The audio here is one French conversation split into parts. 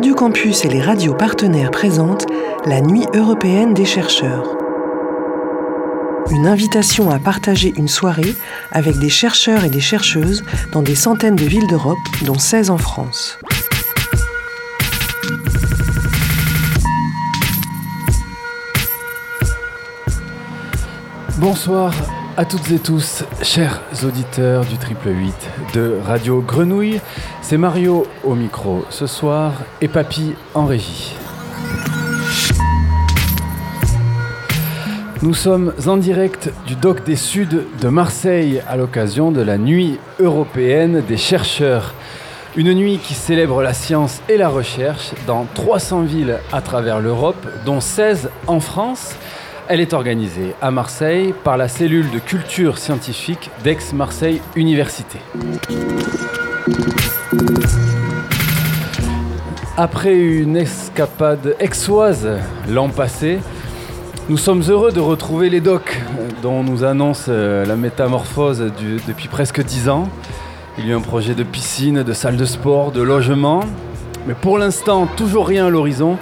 Radio Campus et les radios partenaires présentent la Nuit européenne des chercheurs. Une invitation à partager une soirée avec des chercheurs et des chercheuses dans des centaines de villes d'Europe, dont 16 en France. Bonsoir à toutes et tous, chers auditeurs du triple 8 de Radio Grenouille. C'est Mario au micro ce soir et Papy en régie. Nous sommes en direct du Doc des Suds de Marseille à l'occasion de la Nuit européenne des chercheurs. Une nuit qui célèbre la science et la recherche dans 300 villes à travers l'Europe, dont 16 en France. Elle est organisée à Marseille par la cellule de culture scientifique d'Aix-Marseille Université. Après une escapade exoise l'an passé, nous sommes heureux de retrouver les docs dont nous annonce euh, la métamorphose depuis presque dix ans. Il y a un projet de piscine, de salle de sport, de logement. Mais pour l'instant, toujours rien à l'horizon.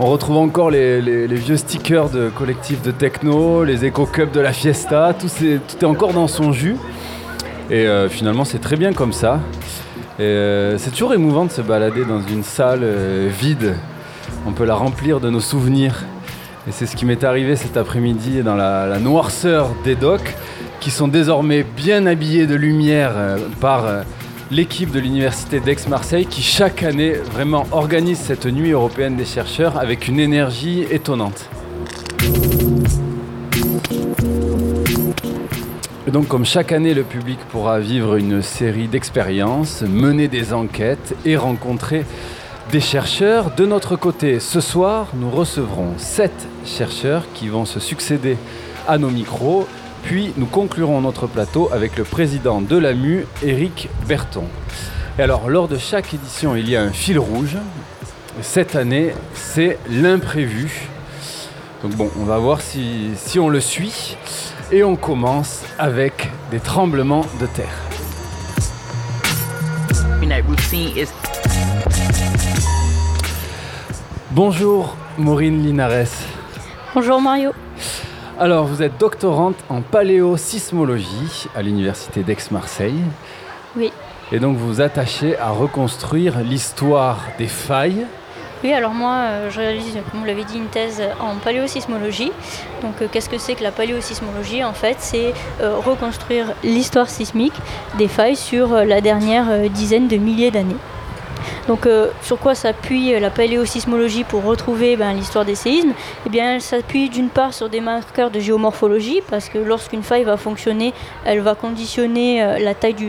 On retrouve encore les, vieux stickers de collectifs de techno, les éco-cups de la fiesta, tout, est, encore dans son jus. Et euh, finalement, c'est très bien comme ça. Euh, c'est toujours émouvant de se balader dans une salle euh, vide. On peut la remplir de nos souvenirs. Et c'est ce qui m'est arrivé cet après-midi dans la, noirceur des docks, qui sont désormais bien habillés de lumière par l'équipe de l'Université d'Aix-Marseille qui chaque année vraiment organise cette nuit européenne des chercheurs avec une énergie étonnante. Donc comme chaque année, le public pourra vivre une série d'expériences, mener des enquêtes et rencontrer des chercheurs. De notre côté, ce soir, nous recevrons sept chercheurs qui vont se succéder à nos micros puis nous conclurons notre plateau avec le président de l'AMU, Éric Berton. Et alors, lors de chaque édition, il y a un fil rouge. Cette année, c'est l'imprévu. Donc bon, on va voir si, si on le suit. Et on commence avec des tremblements de terre. Bonjour Maureen Linares. Bonjour Mario. Alors, vous êtes doctorante en paléosismologie à l'université d'Aix-Marseille. Oui. Et donc, vous vous attachez à reconstruire l'histoire des failles. Oui, alors moi, euh, je réalise, comme vous l'avez dit, une thèse en paléosismologie. Donc, euh, qu'est-ce que c'est que la paléosismologie En fait, c'est euh, reconstruire l'histoire sismique des failles sur la dernière dizaine de milliers d'années. Donc euh, sur quoi s'appuie la paléosismologie pour retrouver ben, l'histoire des séismes? Eh bien elle s'appuie d'une part sur des marqueurs de géomorphologie parce que lorsqu'une faille va fonctionner, elle va conditionner euh,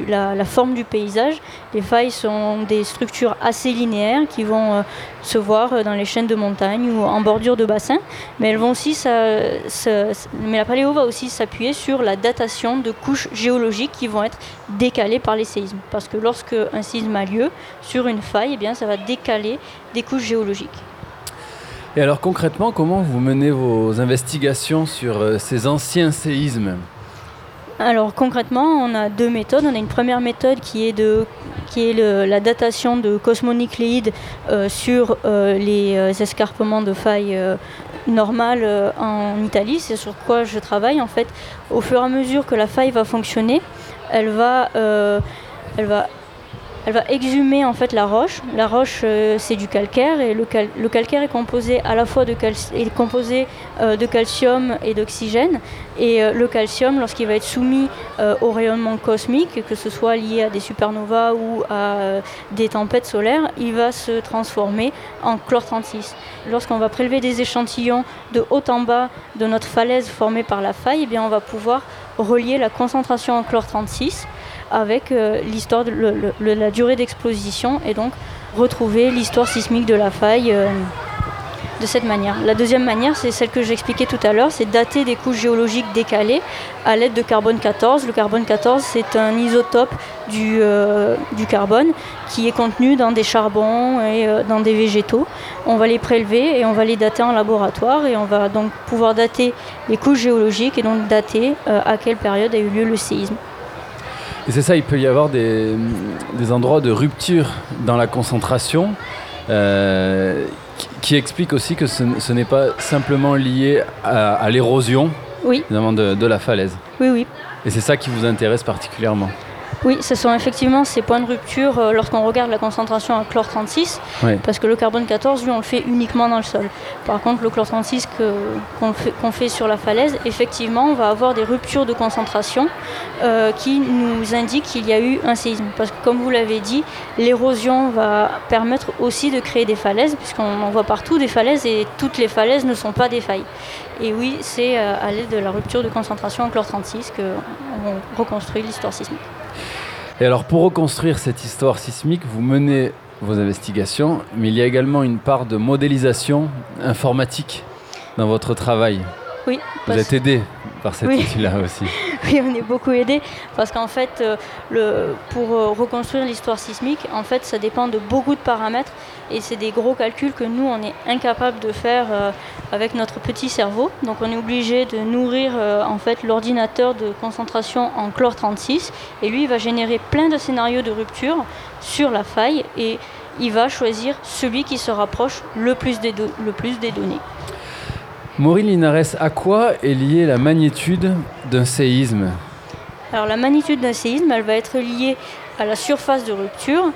la, forme du paysage. Les failles sont des structures assez linéaires qui vont euh, se voir dans les chaînes de montagne ou en bordure de bassin, mais mais la paléo va aussi s'appuyer sur la datation de couches géologiques qui vont être décalées par les séismes. Parce que lorsque un séisme a lieu sur une faille eh bien, ça va décaler des couches géologiques. Et alors concrètement, comment vous menez vos investigations sur euh, ces anciens séismes? Alors concrètement, on a deux méthodes. On a une première méthode qui est, de, qui est la datation de cosmonucléides euh, sur euh, les escarpements de failles normales en Italie. C'est sur quoi je travaille. En fait, au fur et à mesure que la faille va fonctionner, elle va, elle va elle va exhumer en fait la roche. La roche euh, c'est du calcaire et le, calcaire est composé à la fois de, est composé, euh, de calcium et d'oxygène. Et euh, le calcium, lorsqu'il va être soumis au rayonnement cosmique, que ce soit lié à des supernovas ou à des tempêtes solaires, il va se transformer en chlore 36. Lorsqu'on va prélever des échantillons de haut en bas de notre falaise formée par la faille, eh bien on va pouvoir relier la concentration en chlore 36 avec euh, l'histoire la durée d'exposition et donc retrouver l'histoire sismique de la faille euh, de cette manière. La deuxième manière, c'est celle que j'expliquais tout à l'heure, c'est dater des couches géologiques décalées à l'aide de carbone 14. Le carbone 14, c'est un isotope du, euh, du, carbone qui est contenu dans des charbons et dans des végétaux. On va les prélever et on va les dater en laboratoire et on va donc pouvoir dater les couches géologiques et donc dater à quelle période a eu lieu le séisme. Et c'est ça, il peut y avoir des, endroits de rupture dans la concentration qui, explique aussi que ce, n'est pas simplement lié à, l'érosion oui. de la falaise. Oui, oui. Et c'est ça qui vous intéresse particulièrement oui, ce sont effectivement ces points de rupture euh, lorsqu'on regarde la concentration à chlore 36, parce que le carbone 14, lui, on le fait uniquement dans le sol. Par contre, le chlore 36 qu'on fait, sur la falaise, effectivement, on va avoir des ruptures de concentration euh, qui nous indiquent qu'il y a eu un séisme. Parce que, comme vous l'avez dit, l'érosion va permettre aussi de créer des falaises, puisqu'on en voit partout des falaises et toutes les falaises ne sont pas des failles. Et oui, c'est euh, à l'aide de la rupture de concentration en chlore 36 qu'on reconstruit l'histoire sismique. Et alors pour reconstruire cette histoire sismique, vous menez vos investigations, mais il y a également une part de modélisation informatique dans votre travail. Oui. Vous êtes aidé par cet outil-là aussi. oui, on est beaucoup aidé parce qu'en fait, euh, pour euh, reconstruire l'histoire sismique, en fait, ça dépend de beaucoup de paramètres et c'est des gros calculs que nous, on est incapable de faire euh, avec notre petit cerveau. Donc, on est obligé de nourrir en fait l'ordinateur de concentration en chlore 36 et lui, il va générer plein de scénarios de rupture sur la faille et il va choisir celui qui se rapproche le plus des données. Maureen Linares, à quoi est liée la magnitude d'un séisme Alors la magnitude d'un séisme, elle va être liée à la surface de rupture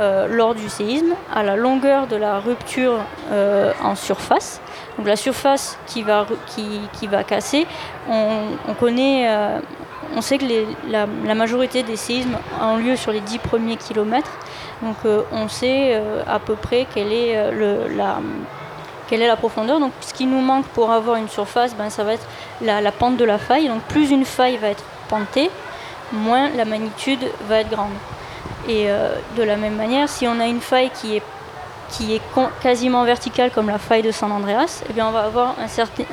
euh, lors du séisme, à la longueur de la rupture euh, en surface. Donc la surface qui va, casser, euh, on sait que la, majorité des séismes ont lieu sur les 10 premiers kilomètres. Donc on sait à peu près quelle est le, la quelle est la profondeur. Donc ce qui nous manque pour avoir une surface, ben, ça va être la, pente de la faille. Donc plus une faille va être pentée, moins la magnitude va être grande. Et euh, de la même manière, si on a une faille qui est, quasiment verticale comme la faille de San Andreas, eh bien on va avoir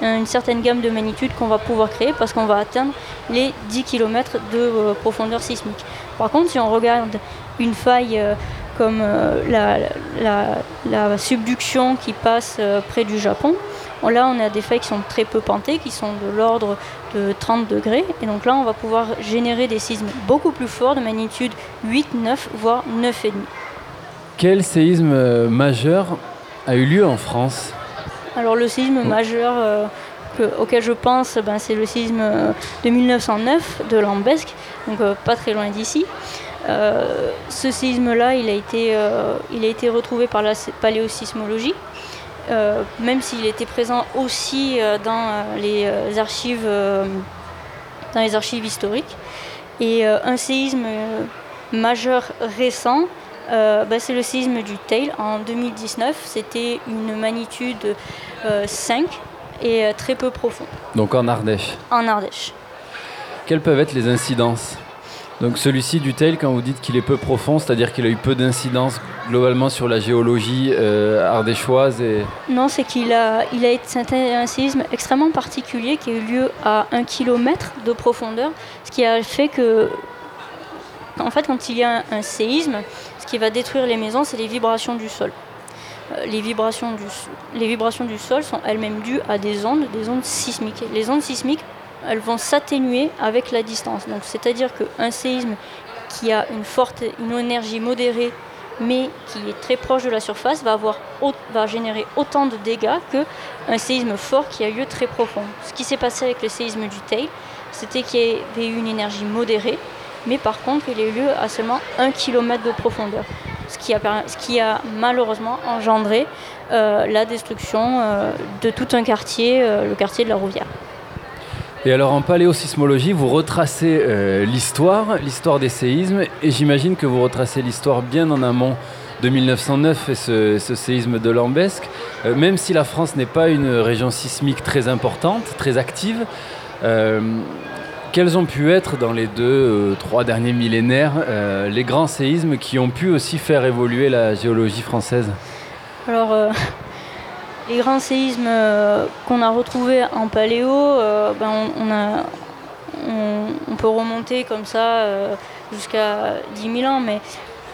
une certaine gamme de magnitude qu'on va pouvoir créer parce qu'on va atteindre les 10 km de euh, profondeur sismique. Par contre, si on regarde une faille euh, comme euh, la, subduction qui passe euh, près du Japon. Là, on a des failles qui sont très peu pentées, qui sont de l'ordre de 30 degrés. Et donc là, on va pouvoir générer des séismes beaucoup plus forts, de magnitude 8, 9, voire 9,5. Quel séisme euh, majeur a eu lieu en France? Alors le séisme majeur auquel je pense, ben, c'est le séisme de 1909 de Lambesque, donc pas très loin d'ici. Euh, ce séisme-là, il, a été, euh, il a été retrouvé par la paléosismologie, euh, même s'il était présent aussi dans les archives, dans les archives historiques. Et un séisme majeur récent, bah, c'est le séisme du Tail en 2019. C'était une magnitude 5 et très peu profond. Donc en Ardèche En Ardèche. Quelles peuvent être les incidences? Donc celui-ci du Tail, quand vous dites qu'il est peu profond, c'est-à-dire qu'il a eu peu d'incidence globalement sur la géologie euh, ardéchoise et... Non, c'est qu'il a, il a été un séisme extrêmement particulier qui a eu lieu à un kilomètre de profondeur, ce qui a fait que, en fait, quand il y a un, séisme, ce qui va détruire les maisons, c'est les vibrations du sol. Euh, les vibrations du, les vibrations du sol sont elles-mêmes dues à des ondes, des ondes sismiques. Les ondes sismiques elles vont s'atténuer avec la distance. Donc, c'est-à-dire qu'un séisme qui a une forte, énergie modérée, mais qui est très proche de la surface, va, générer autant de dégâts qu'un séisme fort qui a lieu très profond. Ce qui s'est passé avec le séisme du Tail, c'était qu'il y avait eu une énergie modérée, mais par contre, il a eu lieu à seulement 1 km de profondeur. Ce qui a, ce qui a malheureusement engendré euh, la destruction euh, de tout un quartier, euh, le quartier de la Rouvière. Et alors en paléosismologie, vous retracez euh, l'histoire, l'histoire des séismes, et j'imagine que vous retracez l'histoire bien en amont de 1909 et ce, séisme de Lambesque. Euh, même si la France n'est pas une région sismique très importante, très active, euh, quels ont pu être dans les deux, trois derniers millénaires les grands séismes qui ont pu aussi faire évoluer la géologie française? Alors les grands séismes euh, qu'on a retrouvés en paléo, euh, ben on, peut remonter comme ça euh, jusqu'à 10 000 ans. Mais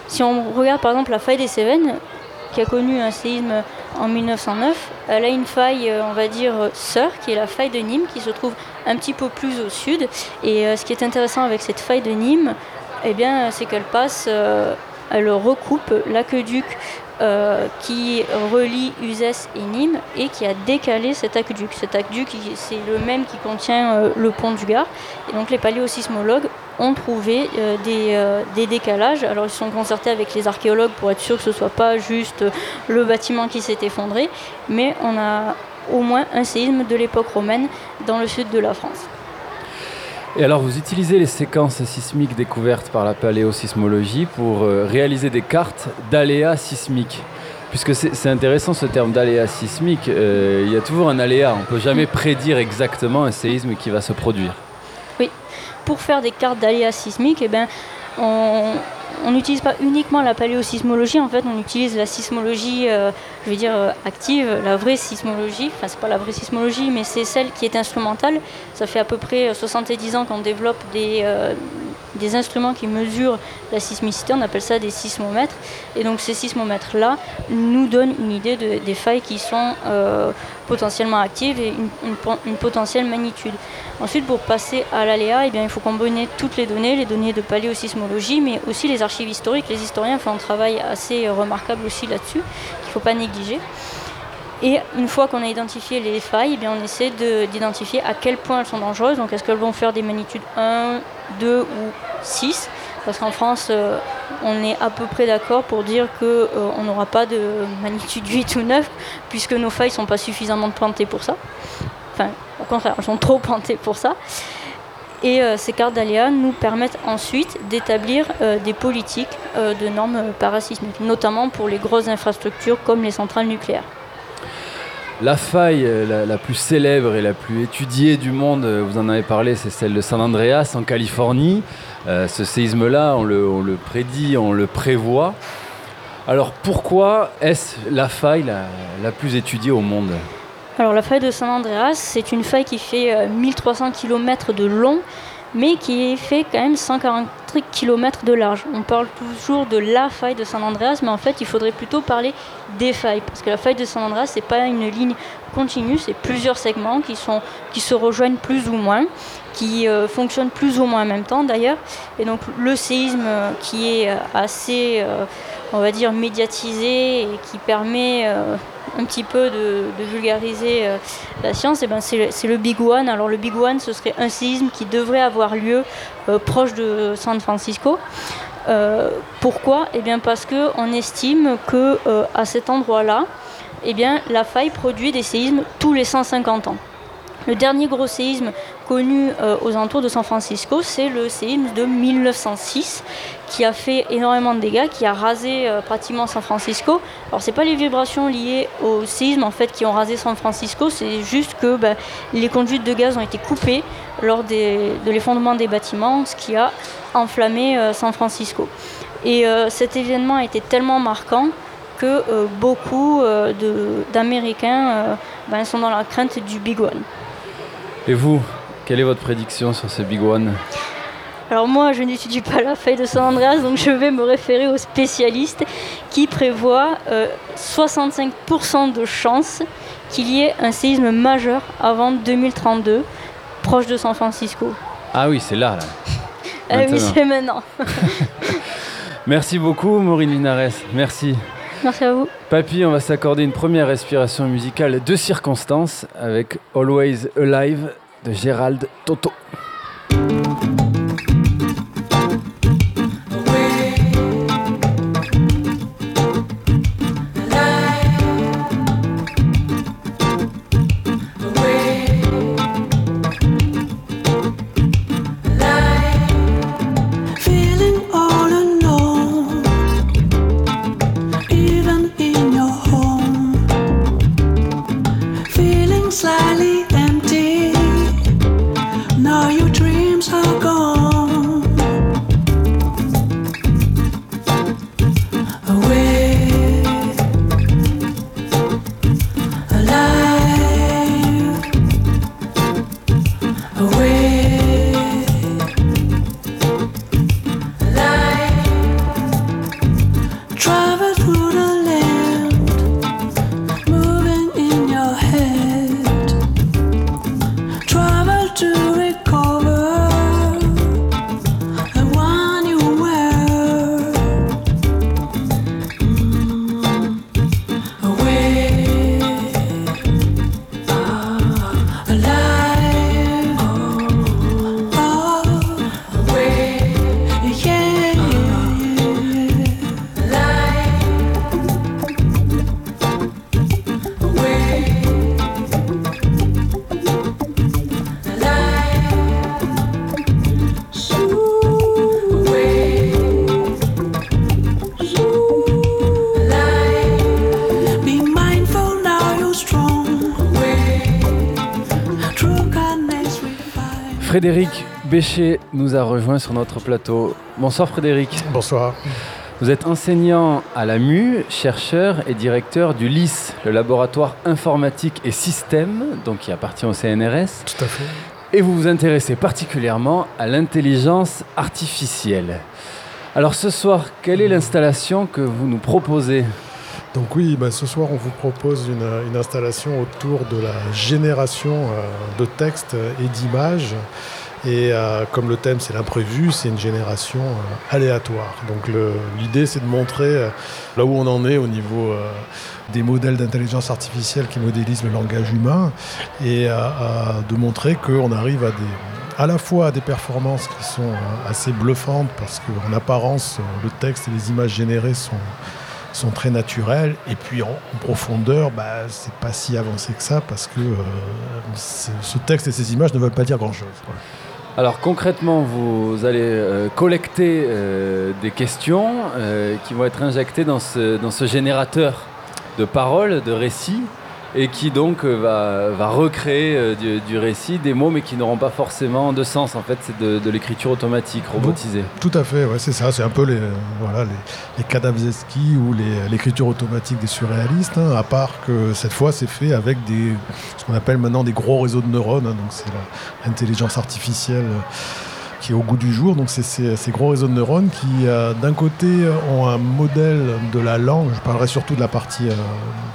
si on regarde par exemple la faille des Cévennes, qui a connu un séisme en 1909, elle a une faille, on va dire, sœur, qui est la faille de Nîmes, qui se trouve un petit peu plus au sud. Et ce qui est intéressant avec cette faille de Nîmes, eh c'est qu'elle passe elle recoupe l'aqueduc euh, qui relie Uzès et Nîmes et qui a décalé cet aqueduc. Cet aqueduc, c'est le même qui contient euh, le pont du Gard. Et donc les paléosismologues ont trouvé euh, des, décalages. Alors ils sont concertés avec les archéologues pour être sûr que ce ne soit pas juste le bâtiment qui s'est effondré, mais on a au moins un séisme de l'époque romaine dans le sud de la France. Et alors, vous utilisez les séquences sismiques découvertes par la paléosismologie pour euh, réaliser des cartes d'aléas sismiques. Puisque c'est intéressant ce terme d'aléas sismiques, euh, il y a toujours un aléa, on ne peut jamais prédire exactement un séisme qui va se produire. Oui, pour faire des cartes d'aléas sismiques, eh ben, on, on n'utilise pas uniquement la paléosismologie, en fait, on utilise la sismologie, euh, je veux dire, euh, active, la vraie sismologie. Enfin, c'est pas la vraie sismologie, mais c'est celle qui est instrumentale. Ça fait à peu près 70 ans qu'on développe des, euh, des instruments qui mesurent la sismicité, on appelle ça des sismomètres. Et donc ces sismomètres-là nous donnent une idée des failles qui sont euh, potentiellement actives et une, potentielle magnitude. Ensuite, pour passer à l'aléa, eh bien, il faut combiner toutes les données, les données de paléosismologie, mais aussi les archives historiques. Les historiens font un travail assez remarquable aussi là-dessus, qu'il ne faut pas négliger. Et une fois qu'on a identifié les failles, eh bien, on essaie d'identifier à quel point elles sont dangereuses. Donc est-ce qu'elles vont faire des magnitudes 1, 2 ou 6 Parce qu'en France, euh, on est à peu près d'accord pour dire qu'on euh, n'aura pas de magnitude 8 ou 9, puisque nos failles ne sont pas suffisamment pointées pour ça. Enfin, au contraire, elles sont trop pointées pour ça. Et euh, ces cartes d'aléas nous permettent ensuite d'établir des politiques de normes parasismiques, notamment pour les grosses infrastructures comme les centrales nucléaires. La faille euh, la, plus célèbre et la plus étudiée du monde, euh, vous en avez parlé, c'est celle de San Andreas en Californie. Euh, ce séisme-là, on le, prédit, on le prévoit. Alors pourquoi est-ce la faille la, plus étudiée au monde? Alors la faille de San Andreas, c'est une faille qui fait 1300 km de long mais qui fait quand même 140 km de large. On parle toujours de la faille de San Andreas, mais en fait, il faudrait plutôt parler des failles, parce que la faille de San Andreas, c'est pas une ligne continue, c'est plusieurs segments qui, sont, qui se rejoignent plus ou moins, qui euh, fonctionnent plus ou moins en même temps d'ailleurs. Et donc, le séisme euh, qui est euh, assez, on va dire, médiatisé et qui permet un petit peu de, vulgariser euh, la science, eh ben c'est le, Big One. Alors le Big One, ce serait un séisme qui devrait avoir lieu euh, proche de San Francisco. Euh, pourquoi? Eh bien parce qu'on estime que à cet endroit-là, eh la faille produit des séismes tous les 150 ans. Le dernier gros séisme connu aux alentours de San Francisco, c'est le séisme de 1906 qui a fait énormément de dégâts, qui a rasé euh, pratiquement San Francisco. Alors c'est pas les vibrations liées au séisme en fait qui ont rasé San Francisco, c'est juste que ben, les conduites de gaz ont été coupées lors de l'effondrement des bâtiments, ce qui a enflammé euh, San Francisco. Et cet événement a été tellement marquant que beaucoup d'Américains ben, sont dans la crainte du Big One. Et vous, quelle est votre prédiction sur ce Big One? Alors moi, je n'étudie pas la faille de San Andreas, donc je vais me référer aux spécialistes qui prévoient 65% euh, de chances qu'il y ait un séisme majeur avant 2032, proche de San Francisco. Ah oui, c'est là, là. ah oui, c'est maintenant. Merci beaucoup, Maureen Linares. Merci. Merci à vous. Papy, on va s'accorder une première respiration musicale de circonstance avec Always Alive de Gérald Toto. Rejoint sur notre plateau. Bonsoir Frédéric. Bonsoir. Vous êtes enseignant à la MU, chercheur et directeur du LIS, le laboratoire informatique et système, donc qui appartient au CNRS. Tout à fait. Et vous vous intéressez particulièrement à l'intelligence artificielle. Alors ce soir, quelle est l'installation que vous nous proposez? Donc oui, bah, ce soir on vous propose une, installation autour de la génération euh, de textes et d'images. Et euh, comme le thème c'est l'imprévu, c'est une génération euh, aléatoire. Donc l'idée c'est de montrer là où on en est au niveau des modèles d'intelligence artificielle qui modélisent le langage humain et de montrer qu'on arrive à à la fois à des performances qui sont assez bluffantes parce qu'en apparence le texte et les images générées sont sont très naturels. Et puis en, profondeur, bah, c'est pas si avancé que ça parce que euh, ce texte et ces images ne veulent pas dire grand-chose. Alors concrètement, vous allez euh, collecter euh, des questions qui vont être injectées dans ce générateur de paroles, de récits et qui donc euh, va, recréer euh, du, récit des mots mais qui n'auront pas forcément de sens. En fait c'est de, l'écriture automatique robotisée. tout à fait ouais, c'est ça. C'est un peu les voilà les, ou l'écriture automatique des surréalistes hein, à part que cette fois c'est fait avec des ce qu'on appelle maintenant des gros réseaux de neurones hein, donc c'est l'intelligence artificielle qui est au goût du jour. Donc c'est ces, gros réseaux de neurones qui, euh, d'un côté, ont un modèle de la langue. Je parlerai surtout de la partie euh,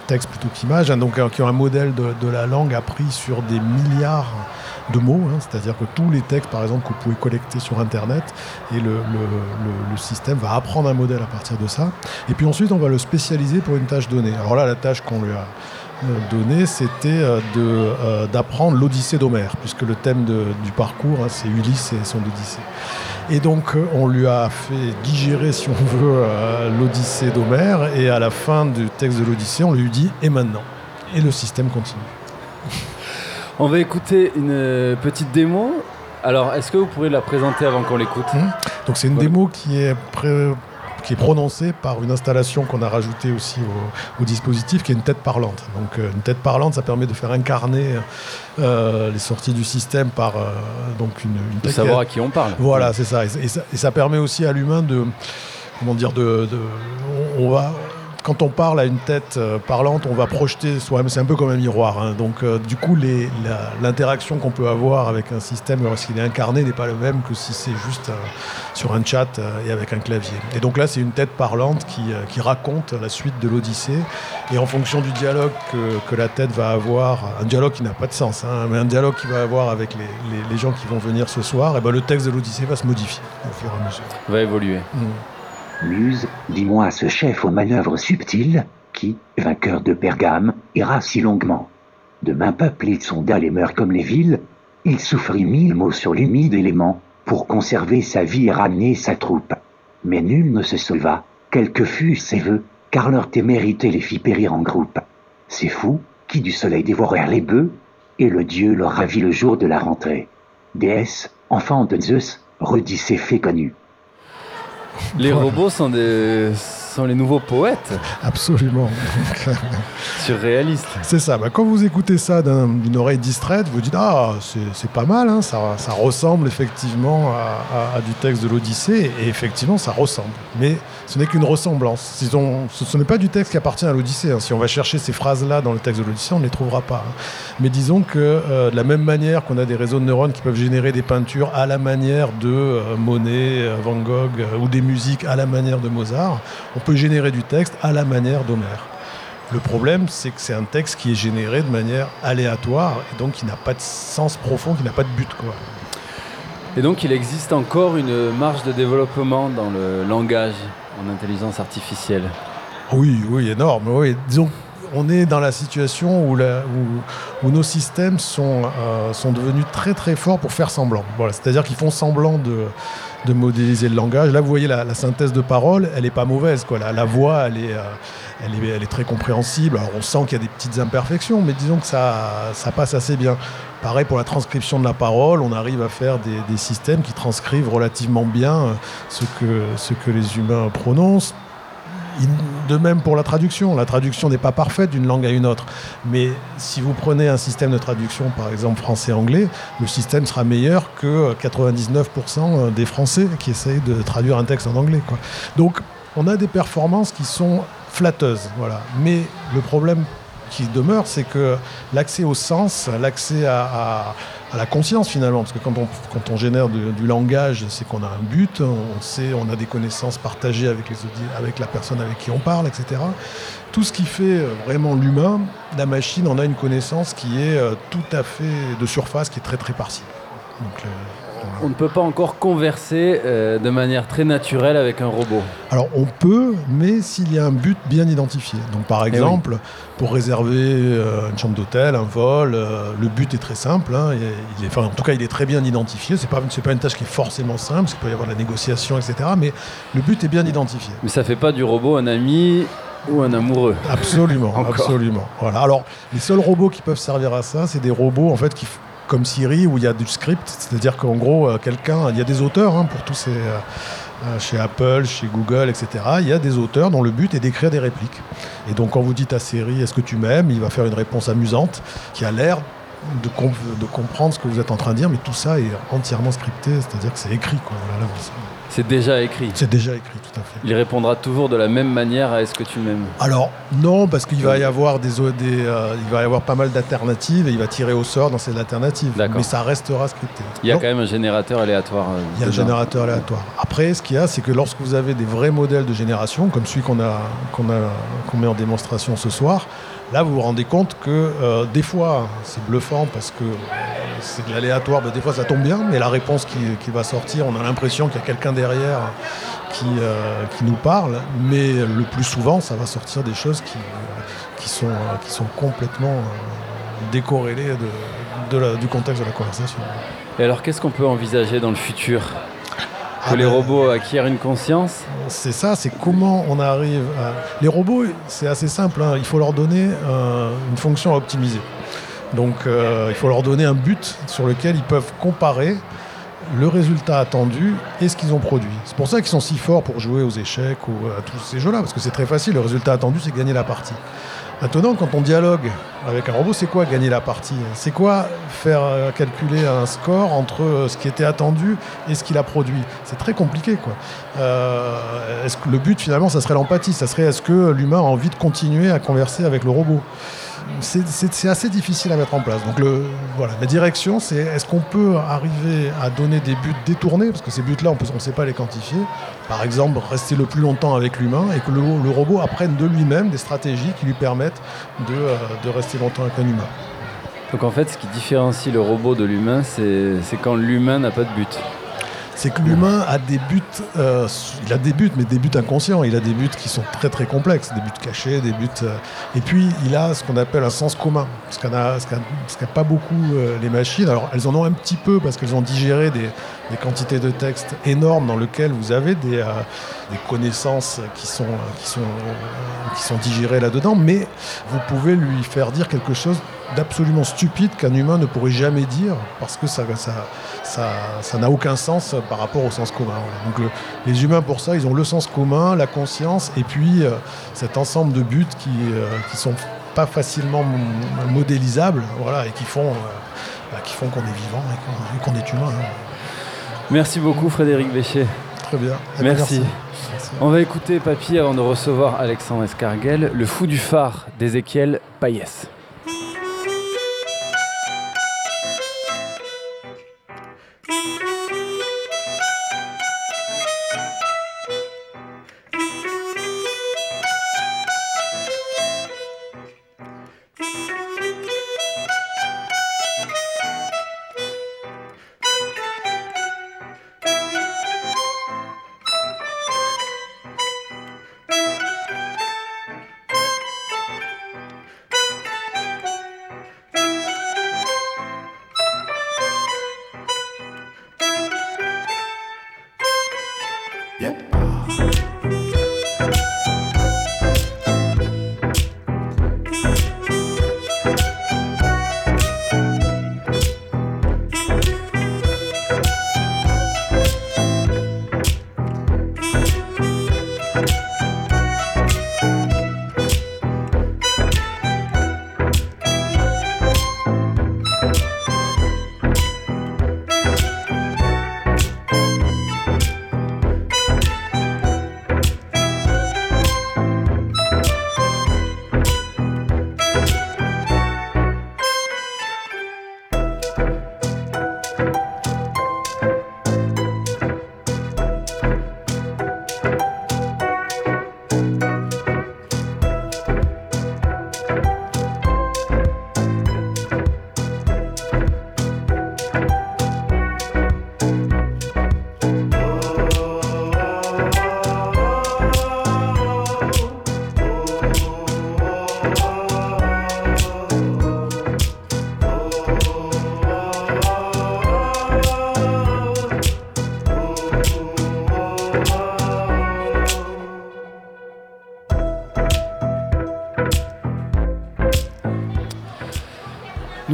texte plutôt qu'image. Hein, donc euh, qui ont un modèle de, la langue appris sur des milliards de mots, hein. c'est-à-dire que tous les textes, par exemple, que vous pouvez collecter sur Internet, et le, système va apprendre un modèle à partir de ça. Et puis ensuite, on va le spécialiser pour une tâche donnée. Alors là, la tâche qu'on lui a donné, c'était euh, euh, d'apprendre l'Odyssée d'Homère, puisque le thème du parcours, hein, c'est Ulysse et son Odyssée. Et donc, euh, on lui a fait digérer, si on veut, l'Odyssée d'Homère, et à la fin du texte de l'Odyssée, on lui dit Et maintenant? Et le système continue. On va écouter une petite démo. Alors, est-ce que vous pourriez la présenter avant qu'on l'écoute? Hum. Donc, c'est une démo qui est pré qui est prononcé par une installation qu'on a rajoutée aussi au, dispositif, qui est une tête parlante. Donc euh, une tête parlante, ça permet de faire incarner euh, les sorties du système par euh, donc une, une de savoir à qui on parle. Voilà, c'est ça. Et, ça. permet aussi à l'humain de comment dire de, de on va quand on parle à une tête euh, parlante, on va projeter soi-même. C'est un peu comme un miroir. Hein. Donc, euh, du coup, l'interaction qu'on peut avoir avec un système lorsqu'il est incarné n'est pas le même que si c'est juste euh, sur un chat et avec un clavier. Et donc là, c'est une tête parlante qui, raconte la suite de l'Odyssée. Et en fonction du dialogue que, la tête va avoir, un dialogue qui n'a pas de sens, hein, mais un dialogue qu'il va avoir avec les, gens qui vont venir ce soir, et ben le texte de l'Odyssée va se modifier au fur et à mesure. Va évoluer. Mmh. Muse, dis-moi ce chef aux manœuvres subtiles, qui, vainqueur de Pergame, ira si longuement. De main peuple, il sonda les mœurs comme les villes, il souffrit mille mots sur l'humide élément, pour conserver sa vie et ramener sa troupe. Mais nul ne se sauva, quels que fussent ses voeux, car leur témérité les fit périr en groupe. Ces fous, qui du soleil dévorèrent les bœufs, et le dieu leur ravit le jour de la rentrée. Déesse, enfant de Zeus, redit ses faits connus. Les robots sont des sont les nouveaux poètes. Absolument. Surréaliste. C'est ça. Bah, quand vous écoutez ça d'une oreille distraite, vous dites Ah, c'est pas mal, hein. ça, ça, ressemble effectivement à, du texte de l'Odyssée. Et effectivement, ça ressemble. Mais ce n'est qu'une ressemblance. ce, n'est pas du texte qui appartient à l'Odyssée. Hein. Si on va chercher ces phrases-là dans le texte de l'Odyssée, on ne les trouvera pas. Hein. Mais disons que euh, de la même manière qu'on a des réseaux de neurones qui peuvent générer des peintures à la manière de euh, Monet, euh, Van Gogh ou des musiques à la manière de Mozart, on peut générer du texte à la manière d'Homère. Le problème, c'est que c'est un texte qui est généré de manière aléatoire et donc qui n'a pas de sens profond, qui n'a pas de but. Quoi. Et donc il existe encore une marge de développement dans le langage en intelligence artificielle Oui, oui, énorme. Oui. Disons, on est dans la situation où, nos systèmes sont, euh, sont devenus très très forts pour faire semblant. C'est-à-dire qu'ils font semblant de, modéliser le langage. Là, vous voyez la, synthèse de parole, elle n'est pas mauvaise. La, voix, elle est, euh, très compréhensible. On sent qu'il y a des petites imperfections, mais disons que ça, passe assez bien. Pareil pour la transcription de la parole, on arrive à faire des, systèmes qui transcrivent relativement bien euh, ce que les humains prononcent De même pour la traduction. La traduction n'est pas parfaite d'une langue à une autre. Mais si vous prenez un système de traduction, par exemple français-anglais, le système sera meilleur que 99% des Français qui essayent de traduire un texte en anglais. Donc on a des performances qui sont flatteuses. Voilà. Mais le problème qui demeure, c'est que l'accès au sens, l'accès à, la conscience finalement, parce que quand on, quand on génère du langage, c'est qu'on a un but, on sait, on a des connaissances partagées avec, les, avec la personne avec qui on parle, etc. Tout ce qui fait vraiment l'humain, la machine en a une connaissance qui est euh, tout à fait de surface, qui est très très partielle. Donc, on ne peut pas encore converser euh, de manière très naturelle avec un robot. Alors on peut, mais s'il y a un but bien identifié. Donc par eh exemple, pour réserver euh, une chambre d'hôtel, un vol, euh, le but est très simple. Hein, il est, en tout cas, il est très bien identifié. C'est pas pas une tâche qui est forcément simple, parce qu'il peut y avoir la négociation, etc. Mais le but est bien identifié. Mais ça fait pas du robot un ami ou un amoureux. Absolument, absolument. Voilà. Alors, les seuls robots qui peuvent servir à ça, c'est des robots en fait qui, comme Siri où il y a du script, c'est-à-dire qu'en gros, euh, quelqu'un, il y a des auteurs hein, pour tous ces. Euh, euh, chez Apple, chez Google, etc. Il y a des auteurs dont le but est d'écrire des répliques. Et donc quand vous dites à Siri est-ce que tu m'aimes, il va faire une réponse amusante qui a l'air de, comprendre ce que vous êtes en train de dire, mais tout ça est entièrement scripté, c'est-à-dire que c'est écrit. C'est déjà écrit. C'est déjà écrit, tout à fait. Il répondra toujours de la même manière à Est-ce que tu m'aimes? Alors non, parce qu'il va y avoir des, des euh, il va y avoir pas mal d'alternatives et il va tirer au sort dans ces alternatives. Mais ça restera scripté. Il y a quand même un générateur aléatoire. Euh, il y a un générateur aléatoire. Après, ce qu'il y a, c'est que lorsque vous avez des vrais modèles de génération, comme celui qu'on a, qu'on a, qu'on met en démonstration ce soir, Là, vous vous rendez compte que euh, des fois, c'est bluffant parce que c'est de l'aléatoire, des fois ça tombe bien, mais la réponse qui, va sortir, on a l'impression qu'il y a quelqu'un derrière qui, euh, qui, nous parle, mais le plus souvent, ça va sortir des choses qui, qui, sont, qui sont complètement euh, décorrélées de, du contexte de la conversation. Et alors, qu'est-ce qu'on peut envisager dans le futur? Que les robots acquièrent une conscience C'est ça, c'est comment on arrive à... Les robots, c'est assez simple, hein. il faut leur donner euh, une fonction à optimiser. Donc euh, il faut leur donner un but sur lequel ils peuvent comparer le résultat attendu et ce qu'ils ont produit. C'est pour ça qu'ils sont si forts pour jouer aux échecs ou à tous ces jeux-là, parce que c'est très facile, le résultat attendu c'est gagner la partie. Maintenant, quand on dialogue avec un robot, c'est quoi gagner la partie C'est quoi faire euh, calculer un score entre euh, ce qui était attendu et ce qu'il a produit? C'est très compliqué. Quoi. Euh, est-ce que le but, finalement, ça serait l'empathie? Ça serait est-ce que l'humain a envie de continuer à converser avec le robot? C'est assez difficile à mettre en place. Donc voilà, la direction, c'est est-ce qu'on peut arriver à donner des buts détournés, parce que ces buts-là, on ne sait pas les quantifier. Par exemple, rester le plus longtemps avec l'humain et que le, robot apprenne de lui-même des stratégies qui lui permettent de, euh, de rester longtemps avec un humain. Donc en fait, ce qui différencie le robot de l'humain, c'est quand l'humain n'a pas de but c'est que l'humain a des buts, euh, il a des buts, mais des buts inconscients. Il a des buts qui sont très très complexes, des buts cachés, des buts. Euh, et puis il a ce qu'on appelle un sens commun, ce qu'a qu pas beaucoup euh, les machines. Alors elles en ont un petit peu parce qu'elles ont digéré des, des, quantités de textes énormes dans lesquelles vous avez des, des connaissances qui sont, qui sont, qui sont digérées là-dedans, mais vous pouvez lui faire dire quelque chose d'absolument stupide qu'un humain ne pourrait jamais dire parce que ça, ça, ça, n'a aucun sens par rapport au sens commun. Donc les humains pour ça, ils ont le sens commun, la conscience et puis euh, cet ensemble de buts qui, euh, qui sont pas facilement modélisables, voilà, et qui font, euh, bah, qui font qu'on est vivant et qu'on est humain. Hein. Merci beaucoup Frédéric Béchet. Très bien. Eh ben, merci. On va écouter Papy avant de recevoir Alexandre Escarguel, le fou du phare d'Ézéchiel Payès.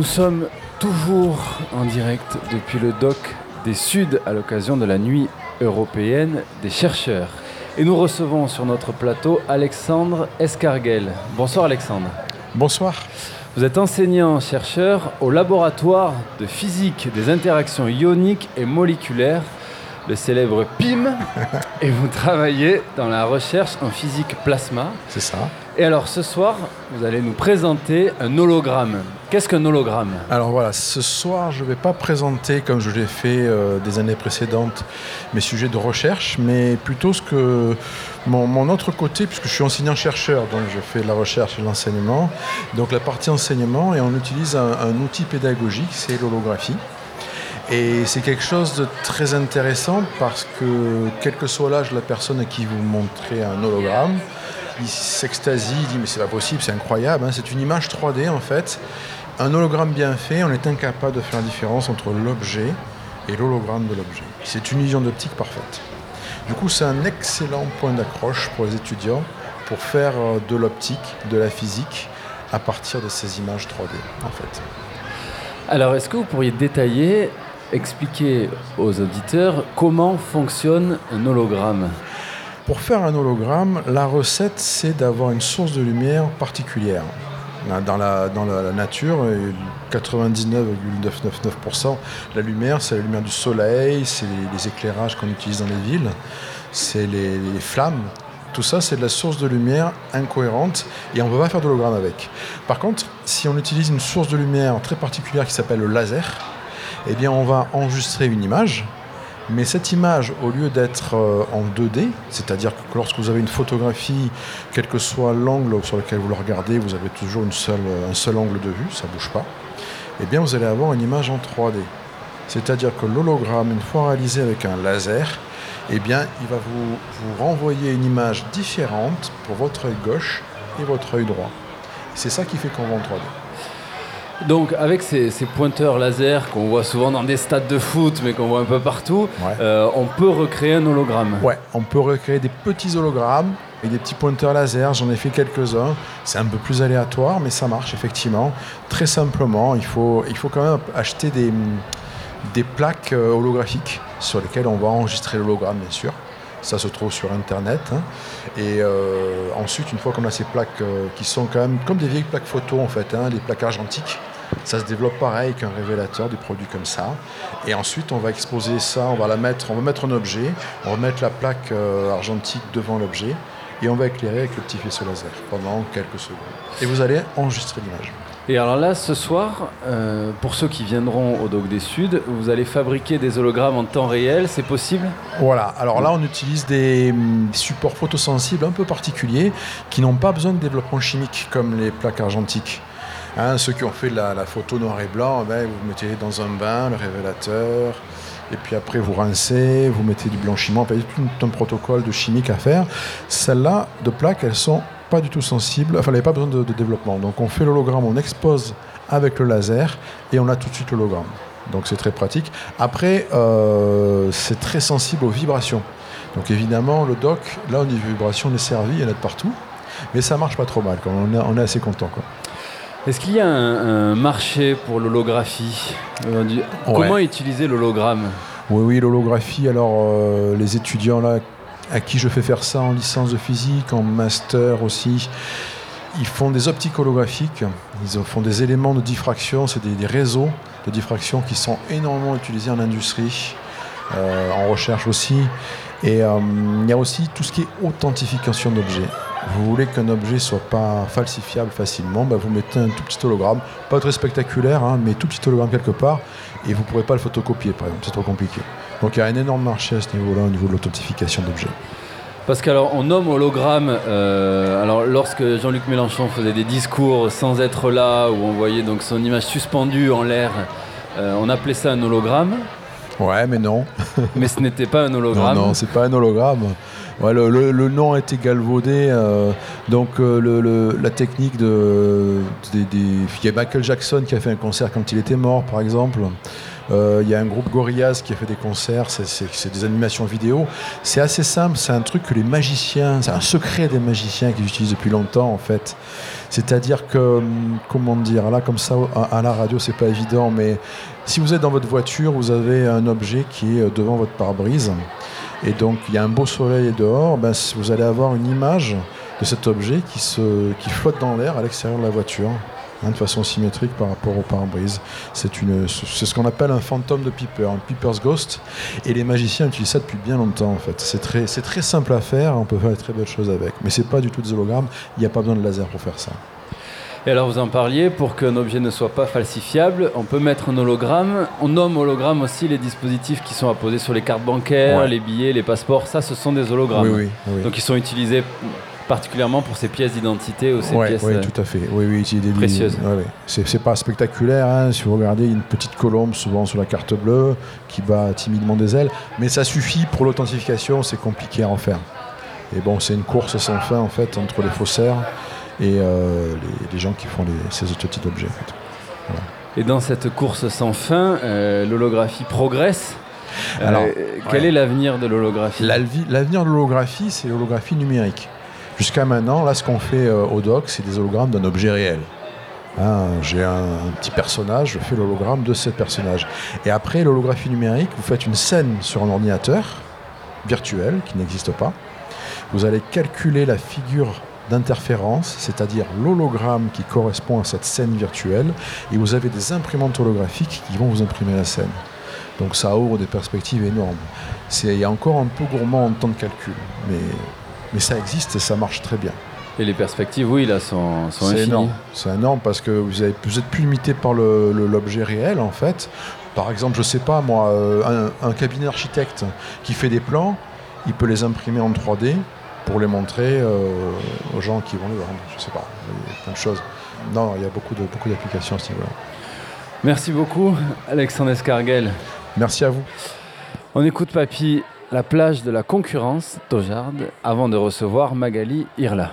Sommes toujours en direct depuis le doc des Suds à l'occasion de la nuit européenne des chercheurs. Et nous recevons sur notre plateau Alexandre Escarguel. Bonsoir Alexandre. Bonsoir. Vous êtes enseignant-chercheur au laboratoire de physique des interactions ioniques et moléculaires, le célèbre PIM, et vous travaillez dans la recherche en physique plasma. C'est ça. Et alors ce soir, vous allez nous présenter un hologramme. Qu'est-ce qu'un hologramme? Alors voilà, ce soir, je ne vais pas présenter, comme je l'ai fait euh, des années précédentes, mes sujets de recherche, mais plutôt ce que mon, autre côté, puisque je suis enseignant-chercheur, donc je fais de la recherche et de l'enseignement. Donc la partie enseignement, et on utilise un, un outil pédagogique, c'est l'holographie. Et c'est quelque chose de très intéressant parce que, quel que soit l'âge de la personne à qui vous montrez un hologramme, il s'extasie, il dit mais c'est pas possible, c'est incroyable, hein. c'est une image 3D en fait. Un hologramme bien fait, on est incapable de faire la différence entre l'objet et l'hologramme de l'objet. C'est une illusion d'optique parfaite. Du coup, c'est un excellent point d'accroche pour les étudiants pour faire euh, de l'optique, de la physique à partir de ces images 3D en fait. Alors, est-ce que vous pourriez détailler, expliquer aux auditeurs comment fonctionne un hologramme pour faire un hologramme, la recette, c'est d'avoir une source de lumière particulière. Dans la, dans la nature, 99,999% la lumière, c'est la lumière du soleil, c'est les, éclairages qu'on utilise dans les villes, c'est les, flammes. Tout ça, c'est de la source de lumière incohérente et on ne peut pas faire d'hologramme avec. Par contre, si on utilise une source de lumière très particulière qui s'appelle le laser, eh on va enregistrer une image mais cette image, au lieu d'être euh, en 2D, c'est-à-dire que lorsque vous avez une photographie, quel que soit l'angle sur lequel vous le regardez, vous avez toujours seule, un seul angle de vue, ça ne bouge pas, eh bien vous allez avoir une image en 3D. C'est-à-dire que l'hologramme, une fois réalisé avec un laser, eh bien, il va vous, vous renvoyer une image différente pour votre œil gauche et votre œil droit. C'est ça qui fait qu'on voit en 3D. Donc avec ces, pointeurs laser qu'on voit souvent dans des stades de foot mais qu'on voit un peu partout, euh, on peut recréer un hologramme. Ouais, on peut recréer des petits hologrammes et des petits pointeurs laser. J'en ai fait quelques-uns. C'est un peu plus aléatoire mais ça marche effectivement. Très simplement, il faut, il faut quand même acheter des, des plaques euh, holographiques sur lesquelles on va enregistrer l'hologramme bien sûr. Ça se trouve sur Internet. Hein. Et euh, ensuite, une fois qu'on a ces plaques euh, qui sont quand même comme des vieilles plaques photo en fait, hein, les plaques argentiques, ça se développe pareil qu'un révélateur, des produits comme ça. Et ensuite, on va exposer ça, on va la mettre, on va mettre un objet, on va mettre la plaque euh, argentique devant l'objet et on va éclairer avec le petit faisceau laser pendant quelques secondes. Et vous allez enregistrer l'image. Et alors là, ce soir, euh, pour ceux qui viendront au Doc des Sud, vous allez fabriquer des hologrammes en temps réel, c'est possible? Voilà, alors là, on utilise des, supports photosensibles un peu particuliers qui n'ont pas besoin de développement chimique comme les plaques argentiques. Hein, ceux qui ont fait la, photo noir et blanc, ben, vous mettez dans un bain le révélateur, et puis après vous rincez, vous mettez du blanchiment, il y a tout un protocole de chimique à faire. Celles-là, de plaques, elles sont pas du tout sensible, enfin, il n'y avait pas besoin de, développement. Donc, on fait l'hologramme, on expose avec le laser et on a tout de suite l'hologramme. Donc, c'est très pratique. Après, euh, c'est très sensible aux vibrations. Donc, évidemment, le dock, là, au niveau vibration, on est servi, il y en a de partout. Mais ça marche pas trop mal, quand on, est, on est assez content. Est-ce qu'il y a un, marché pour l'holographie euh, Comment utiliser l'hologramme? Oui, oui, l'holographie. Alors, euh, les étudiants là à qui je fais faire ça en licence de physique, en master aussi. Ils font des optiques holographiques, ils font des éléments de diffraction, c'est des, réseaux de diffraction qui sont énormément utilisés en industrie, euh, en recherche aussi. Et euh, il y a aussi tout ce qui est authentification d'objets. Vous voulez qu'un objet soit pas falsifiable facilement, bah, vous mettez un tout petit hologramme, pas très spectaculaire, hein, mais tout petit hologramme quelque part, et vous ne pourrez pas le photocopier par exemple, c'est trop compliqué. Donc il y a un énorme marché à ce niveau-là, au niveau de l'authentification d'objets. Parce qu'alors on nomme hologramme, euh, alors lorsque Jean-Luc Mélenchon faisait des discours sans être là, où on voyait donc son image suspendue en l'air, euh, on appelait ça un hologramme. Ouais, mais non. mais ce n'était pas un hologramme. Non, non, c'est pas un hologramme. Ouais, le, nom a été galvaudé. Euh, donc la technique de, Il y a Michael Jackson qui a fait un concert quand il était mort, par exemple. Euh, Il y a un groupe Gorillaz qui a fait des concerts, c'est- des animations vidéo. C'est assez simple, c'est un truc que les magiciens, c'est un secret des magiciens qu'ils utilisent depuis longtemps en fait. C'est-à-dire que, hum, comment dire, là comme ça à, la radio c'est pas évident, mais si vous êtes dans votre voiture, vous avez un objet qui est euh, devant votre pare-brise, et donc il y a un beau soleil dehors, ben, vous allez avoir une image de cet objet qui flotte dans l'air à l'extérieur de la voiture, hein, de façon symétrique par rapport au pare-brise. C'est une- c'est ce qu'on appelle un fantôme de Piper, un Piper's Ghost, et les magiciens utilisent ça depuis bien longtemps en fait. C'est très, c'est très simple à faire, on peut faire de très belles choses avec, mais c'est pas du tout des hologrammes, il n'y a pas besoin de laser pour faire ça. Et alors vous en parliez, pour qu'un objet ne soit pas falsifiable, on peut mettre un hologramme. On nomme hologramme aussi les dispositifs qui sont apposés sur les cartes bancaires, Ouais. les billets, les passeports. Ça, ce sont des hologrammes. Oui, oui, oui. Donc ils sont utilisés particulièrement pour ces pièces d'identité ou ces Ouais, pièces... ouais, euh, tout à fait. Oui, oui, a des précieuses. ouais. C'est c'est pas spectaculaire. hein. Si vous regardez, il y a une petite colombe souvent sur la carte bleue qui bat timidement des ailes, mais ça suffit pour l'authentification. C'est compliqué à en faire. Et bon, c'est une course sans fin en fait entre les faussaires et euh, les, les gens qui font les- ces petits objets. en fait. Et dans cette course sans fin, euh, l'holographie progresse. Euh, Alors, quel ouais. est l'avenir de l'holographie? L'avenir de l'holographie, c'est l'holographie numérique. Jusqu'à maintenant, là, ce qu'on fait euh, au doc, c'est des hologrammes d'un objet réel. Hein, J'ai un, petit personnage, je fais l'hologramme de ce personnage. Et après, l'holographie numérique, vous faites une scène sur un ordinateur virtuel qui n'existe pas. Vous allez calculer la figure d'interférence, c'est-à-dire l'hologramme qui correspond à cette scène virtuelle, et vous avez des imprimantes holographiques qui vont vous imprimer la scène. Donc ça ouvre des perspectives énormes. C'est il y a encore un peu gourmand en temps de calcul, mais, mais ça existe et ça marche très bien. Et les perspectives, oui, là, sont, sont C'est infinies. énorme. C'est énorme parce que vous êtes, vous êtes plus limité par l'objet réel en fait. Par exemple, je sais pas moi, euh, un, un cabinet architecte qui fait des plans, il peut les imprimer en 3D pour les montrer euh, aux gens qui vont les vendre. Je sais pas, il y a plein de choses. Non, il y a beaucoup de beaucoup d'applications à ce niveau-là. Merci beaucoup, Alexandre Escarguel. Merci à vous. On écoute Papy, la plage de la concurrence, Tojarde, avant de recevoir Magali Irla.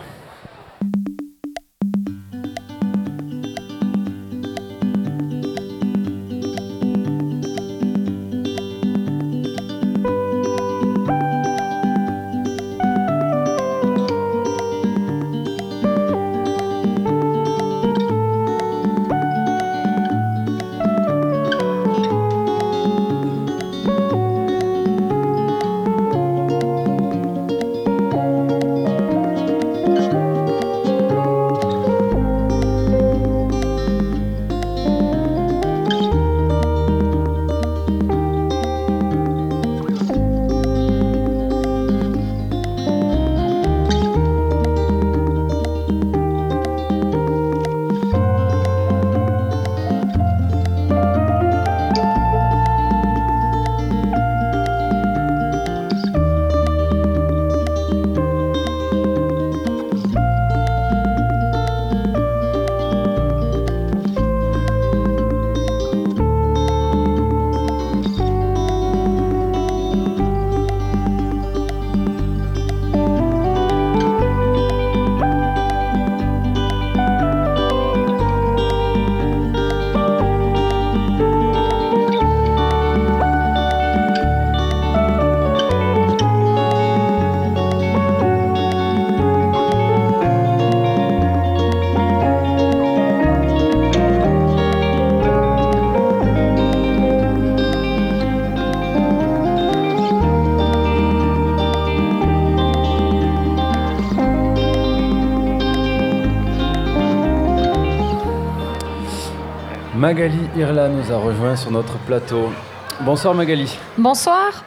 Irla nous a rejoint sur notre plateau. Bonsoir Magali. Bonsoir.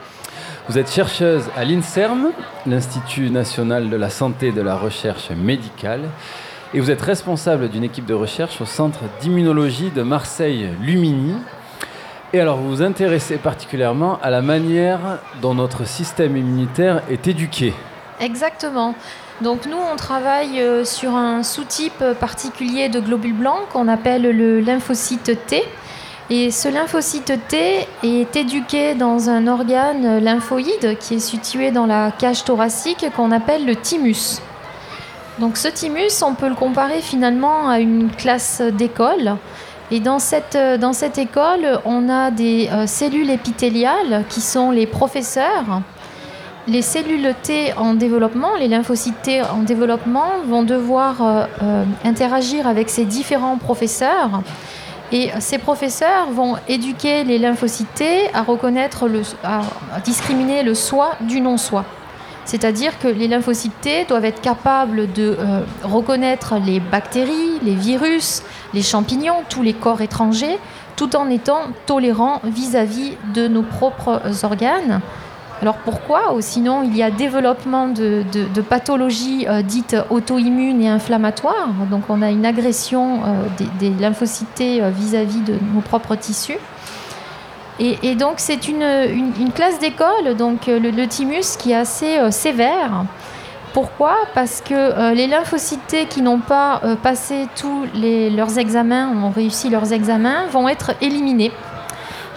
Vous êtes chercheuse à l'INSERM, l'Institut national de la santé et de la recherche médicale, et vous êtes responsable d'une équipe de recherche au Centre d'immunologie de Marseille-Lumini. Et alors vous vous intéressez particulièrement à la manière dont notre système immunitaire est éduqué. Exactement. Donc nous, on travaille euh, sur un sous-type particulier de globules blancs qu'on appelle le lymphocyte T. Et ce lymphocyte T est éduqué dans un organe lymphoïde qui est situé dans la cage thoracique qu'on appelle le thymus. Donc ce thymus, on peut le comparer finalement à une classe d'école Et dans cette, dans cette école, on a des cellules épithéliales qui sont les professeurs. Les cellules T en développement, les lymphocytes T en développement, vont devoir interagir avec ces différents professeurs et ces professeurs vont éduquer les lymphocytes à reconnaître, le, à discriminer le soi du non-soi. C'est-à-dire que les lymphocytes doivent être capables de euh, reconnaître les bactéries, les virus, les champignons, tous les corps étrangers, tout en étant tolérants vis-à-vis de nos propres organes. Alors pourquoi Ou sinon, il y a développement de, pathologies euh, dites auto-immunes et inflammatoires. Donc on a une agression euh, des, lymphocytes euh, vis-à-vis de nos propres tissus. Et, donc c'est une, classe d'école, donc le, thymus, qui est assez sévère. Pourquoi? Parce que les lymphocytes qui n'ont pas passé tous leurs examens, ont réussi leurs examens, vont être éliminés.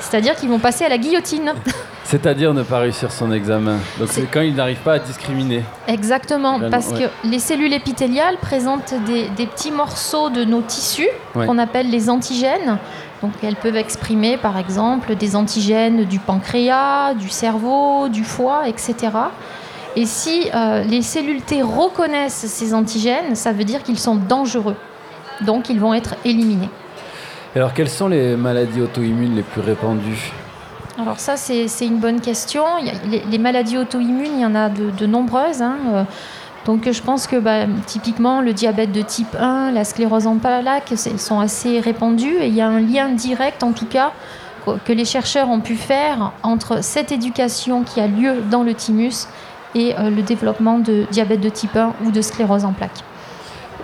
C'est-à-dire qu'ils vont passer à la guillotine. C'est-à-dire ne pas réussir son examen. Donc c'est quand il n'arrive pas à discriminer. Exactement, parce que les cellules épithéliales présentent des, petits morceaux de nos tissus qu'on appelle les antigènes. Donc elles peuvent exprimer par exemple des antigènes du pancréas, du cerveau, du foie, etc. Et si euh, les cellules T reconnaissent ces antigènes, ça veut dire qu'ils sont dangereux. Donc ils vont être éliminés. alors quelles sont les maladies auto-immunes les plus répandues? Alors ça, c'est une bonne question. les, maladies auto-immunes, il y en a de, nombreuses. Hein. Euh, donc je pense que bah, typiquement le diabète de type 1, la sclérose en plaques sont assez répandues et il y a un lien direct en tout cas que les chercheurs ont pu faire entre cette éducation qui a lieu dans le thymus et euh, le développement de diabète de type 1 ou de sclérose en plaques.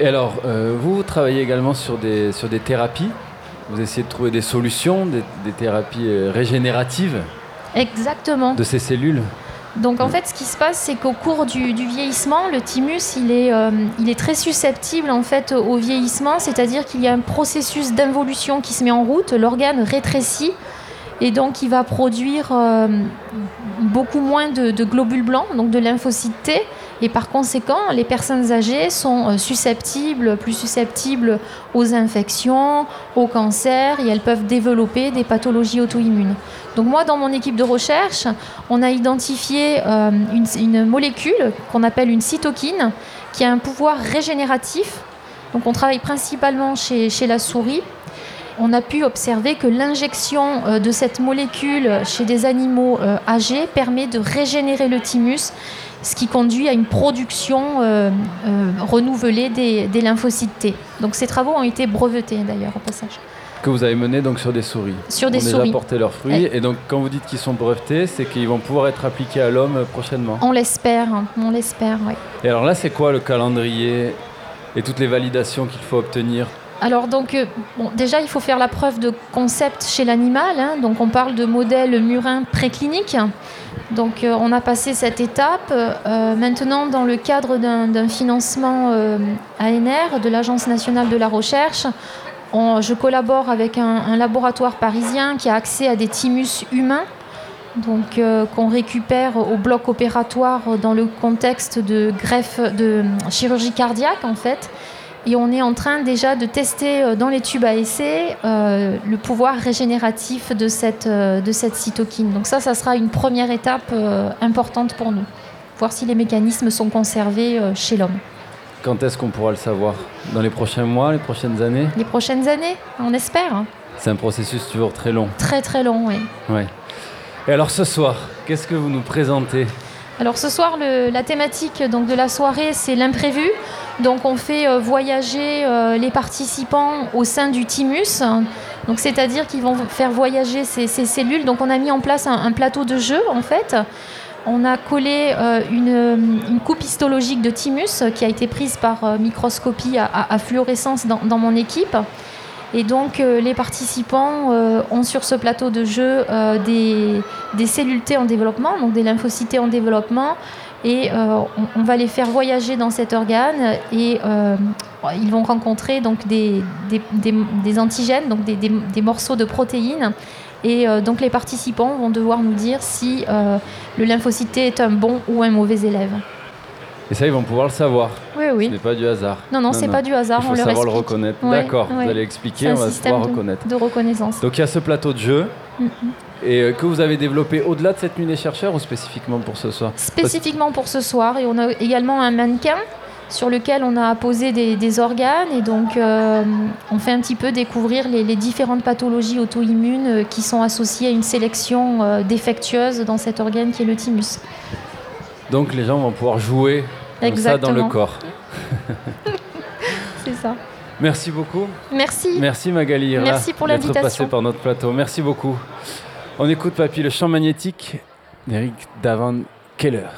Et alors, euh, vous travaillez également sur des, sur des thérapies vous essayez de trouver des solutions, des, thérapies euh, régénératives Exactement. de ces cellules. Donc en fait, ce qui se passe, c'est qu'au cours du, vieillissement, le thymus, il est, euh, il est très susceptible en fait au vieillissement, c'est-à-dire qu'il y a un processus d'involution qui se met en route, l'organe rétrécit et donc il va produire euh, beaucoup moins de, de, globules blancs, donc de lymphocytes T, et par conséquent, les personnes âgées sont euh, susceptibles, plus susceptibles aux infections, au cancer, et elles peuvent développer des pathologies auto-immunes. Donc moi, dans mon équipe de recherche, on a identifié euh, une, molécule qu'on appelle une cytokine, qui a un pouvoir régénératif. Donc on travaille principalement chez, chez la souris on a pu observer que l'injection euh, de cette molécule chez des animaux âgés permet de régénérer le thymus ce qui conduit à une production euh, euh, renouvelée des, lymphocytes T. Donc ces travaux ont été brevetés d'ailleurs au passage. Que vous avez mené donc sur des souris. Sur des ont souris. déjà porté leurs fruits. Et donc quand vous dites qu'ils sont brevetés, c'est qu'ils vont pouvoir être appliqués à l'homme prochainement. On l'espère, on l'espère, oui. Et alors là, c'est quoi le calendrier et toutes les validations qu'il faut obtenir alors donc, euh, déjà, il faut faire la preuve de concept chez l'animal. Hein. donc on parle de modèle murin préclinique. Donc euh, on a passé cette étape. Euh, maintenant, dans le cadre d'un financement ANR de l'Agence nationale de la recherche, je collabore avec un, laboratoire parisien qui a accès à des thymus humains, donc qu'on récupère au bloc opératoire dans le contexte de greffe de chirurgie cardiaque en fait. Et on est en train déjà de tester euh, dans les tubes à essai euh, le pouvoir régénératif de cette, euh, de cette cytokine. Donc ça, ça sera une première étape importante pour nous. Voir si les mécanismes sont conservés chez l'homme. Quand est-ce qu'on pourra le savoir? Dans les prochains mois, les prochaines années? Les prochaines années, on espère. Hein. C'est un processus toujours très long. Très très long, oui. Ouais. Et alors ce soir, qu'est-ce que vous nous présentez? Alors ce soir, la thématique donc, de la soirée, c'est l'imprévu. Donc on fait euh, voyager euh, les participants au sein du thymus. Donc c'est-à-dire qu'ils vont faire voyager ces, cellules. Donc on a mis en place un, plateau de jeu en fait. On a collé euh, une, coupe histologique de thymus qui a été prise par microscopie à, fluorescence dans, mon équipe. Et donc les participants ont sur ce plateau de jeu des, des, cellules T en développement, donc des lymphocytes en développement, et euh, on, va les faire voyager dans cet organe et euh, ils vont rencontrer donc des, antigènes, donc des, morceaux de protéines. Et euh, donc les participants vont devoir nous dire si le lymphocyte est un bon ou un mauvais élève. Et ça, ils vont pouvoir le savoir. Oui, oui. Ce n'est pas du hasard. Non, non, c'est pas du hasard. Il faut on leur savoir le explique. reconnaître. Ouais, D'accord, ouais. vous allez expliquer, on va pouvoir de- reconnaître. de reconnaissance. Donc il y a ce plateau de jeu. Et euh, que vous avez développé au-delà de cette nuit des chercheurs ou spécifiquement pour ce soir? Spécifiquement pour ce soir. Et on a également un mannequin sur lequel on a posé des, des organes. Et donc, euh, on fait un petit peu découvrir les, les différentes pathologies auto-immunes euh, qui sont associées à une sélection euh, défectueuse dans cet organe qui est le thymus. Donc les gens vont pouvoir jouer comme ça dans le corps. C'est ça. Merci beaucoup. Merci. Merci Magali Merci pour d'être l'invitation. passée par notre plateau. Merci beaucoup. On écoute Papy, le champ magnétique d'Eric Davan Keller.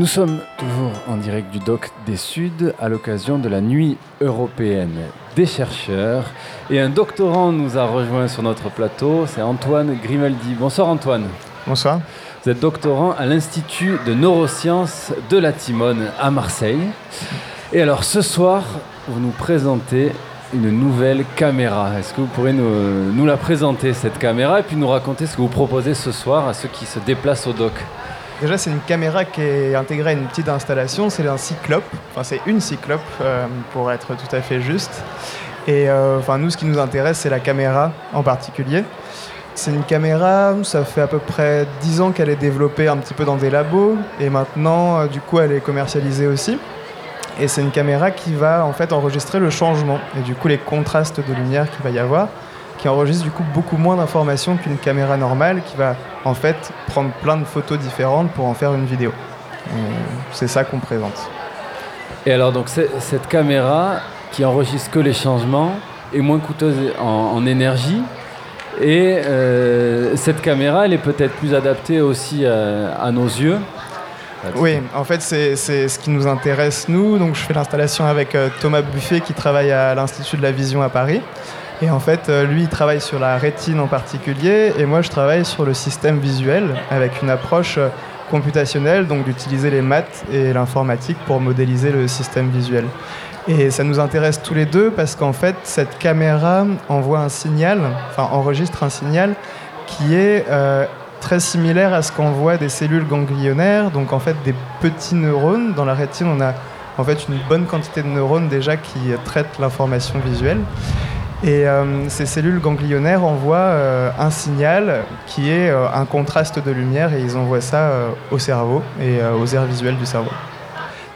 Nous sommes toujours en direct du doc des Suds à l'occasion de la nuit européenne des chercheurs. Et un doctorant nous a rejoint sur notre plateau, c'est Antoine Grimaldi. Bonsoir Antoine. Bonsoir. Vous êtes doctorant à l'Institut de neurosciences de la Timone à Marseille. Et alors ce soir, vous nous présentez une nouvelle caméra. Est-ce que vous pourrez nous, nous la présenter, cette caméra, et puis nous raconter ce que vous proposez ce soir à ceux qui se déplacent au doc? Déjà, c'est une caméra qui est intégrée à une petite installation. C'est un cyclope. Enfin, c'est une cyclope, euh, pour être tout à fait juste. Et euh, enfin, nous, ce qui nous intéresse, c'est la caméra en particulier. C'est une caméra, ça fait à peu près 10 ans qu'elle est développée un petit peu dans des labos. Et maintenant, euh, du coup, elle est commercialisée aussi. Et c'est une caméra qui va en fait enregistrer le changement et du coup les contrastes de lumière qu'il va y avoir, qui enregistre du coup beaucoup moins d'informations qu'une caméra normale qui va en fait prendre plein de photos différentes pour en faire une vidéo. Euh, C'est ça qu'on présente. Et alors, donc, cette caméra qui enregistre que les changements est moins coûteuse en, en énergie. Et euh, cette caméra, elle est peut-être plus adaptée aussi à, à nos yeux. Oui, en fait, c'est c'est ce qui nous intéresse, nous. Donc, je fais l'installation avec euh, Thomas Buffet, qui travaille à l'Institut de la Vision à Paris. Et en fait, euh, lui, il travaille sur la rétine en particulier, et moi, je travaille sur le système visuel, avec une approche euh, computationnelle, donc d'utiliser les maths et l'informatique pour modéliser le système visuel. Et ça nous intéresse tous les deux parce qu'en fait, cette caméra envoie un signal, enfin enregistre un signal qui est euh, très similaire à ce qu'on voit des cellules ganglionnaires, donc en fait des petits neurones. Dans la rétine, on a en fait une bonne quantité de neurones déjà qui traitent l'information visuelle. Et euh, ces cellules ganglionnaires envoient euh, un signal qui est euh, un contraste de lumière et ils envoient ça au cerveau et aux aires visuelles du cerveau.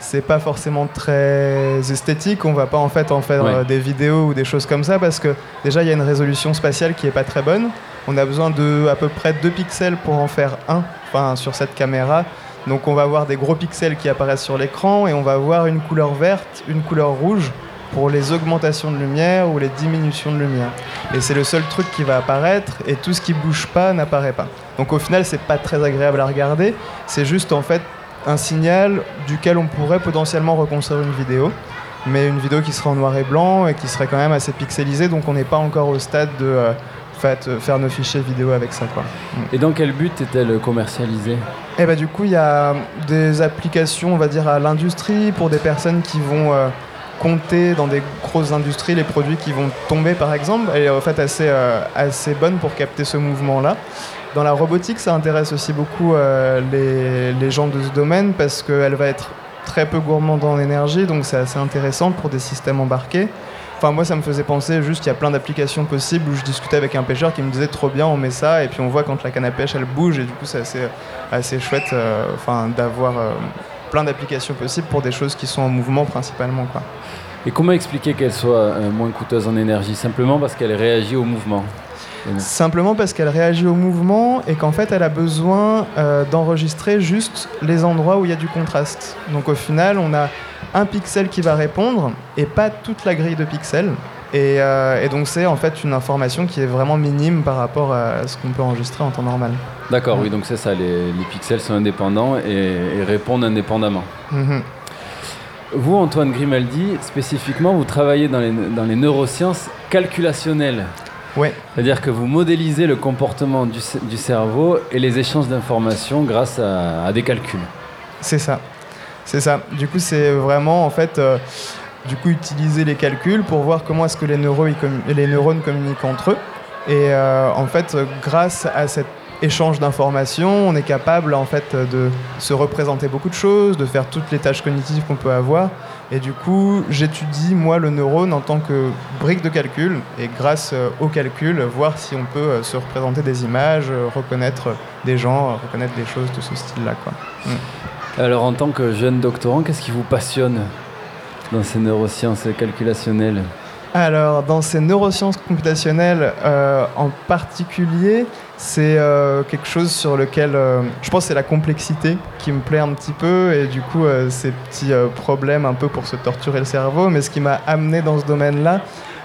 C'est pas forcément très esthétique, on va pas en fait en faire des vidéos ou des choses comme ça parce que déjà il y a une résolution spatiale qui est pas très bonne. On a besoin de à peu près 2 pixels pour en faire un, enfin sur cette caméra. Donc on va avoir des gros pixels qui apparaissent sur l'écran et on va avoir une couleur verte, une couleur rouge pour les augmentations de lumière ou les diminutions de lumière. Et c'est le seul truc qui va apparaître et tout ce qui bouge pas n'apparaît pas. Donc au final, c'est pas très agréable à regarder. C'est juste en fait un signal duquel on pourrait potentiellement reconstruire une vidéo, mais une vidéo qui serait en noir et blanc et qui serait quand même assez pixelisée. Donc on n'est pas encore au stade de euh, fait, faire nos fichiers vidéo avec ça. Quoi. Et dans quel but est-elle commercialisée? Eh bah, du coup, il y a des applications, on va dire, à l'industrie pour des personnes qui vont euh, compter dans des grosses industries les produits qui vont tomber par exemple. Elle est en fait assez, euh, assez bonne pour capter ce mouvement-là. Dans la robotique, ça intéresse aussi beaucoup euh, les, les, gens de ce domaine parce qu'elle va être très peu gourmande en énergie, donc c'est assez intéressant pour des systèmes embarqués. Enfin, moi, ça me faisait penser juste qu'il y a plein d'applications possibles où je discutais avec un pêcheur qui me disait trop bien, on met ça, et puis on voit quand la canne à pêche elle bouge, et du coup, c'est assez, assez chouette euh, enfin, d'avoir plein d'applications possibles pour des choses qui sont en mouvement principalement. Quoi. Et comment expliquer qu'elle soit euh, moins coûteuse en énergie? Simplement parce qu'elle réagit au mouvement Simplement parce qu'elle réagit au mouvement et qu'en fait elle a besoin euh, d'enregistrer juste les endroits où il y a du contraste. Donc au final on a un pixel qui va répondre et pas toute la grille de pixels. Euh, et, donc c'est en fait une information qui est vraiment minime par rapport à ce qu'on peut enregistrer en temps normal. D'accord, oui, donc c'est ça, les, pixels sont indépendants et, répondent indépendamment. Mhm. Vous, Antoine Grimaldi, spécifiquement, vous travaillez dans les, dans les neurosciences calculationnelles. Oui. C'est-à-dire que vous modélisez le comportement du, du cerveau et les échanges d'informations grâce à, des calculs. C'est ça. C'est ça. Du coup, c'est vraiment en fait. Euh, du coup utiliser les calculs pour voir comment est-ce que les, les, neurones communiquent entre eux. Et euh, en fait, grâce à cet échange d'informations, on est capable en fait de se représenter beaucoup de choses, de faire toutes les tâches cognitives qu'on peut avoir. Et du coup, j'étudie moi le neurone en tant que brique de calcul et grâce euh, au calcul, voir si on peut euh, se représenter des images, reconnaître des gens, reconnaître des choses de ce style-là. Mm. Alors en tant que jeune doctorant, qu'est-ce qui vous passionne dans ces neurosciences calculationnelles? Alors, dans ces neurosciences computationnelles euh, en particulier, c'est euh, quelque chose sur lequel euh, je pense c'est la complexité qui me plaît un petit peu et du coup ces petits problèmes un peu pour se torturer le cerveau. Mais ce qui m'a amené dans ce domaine-là,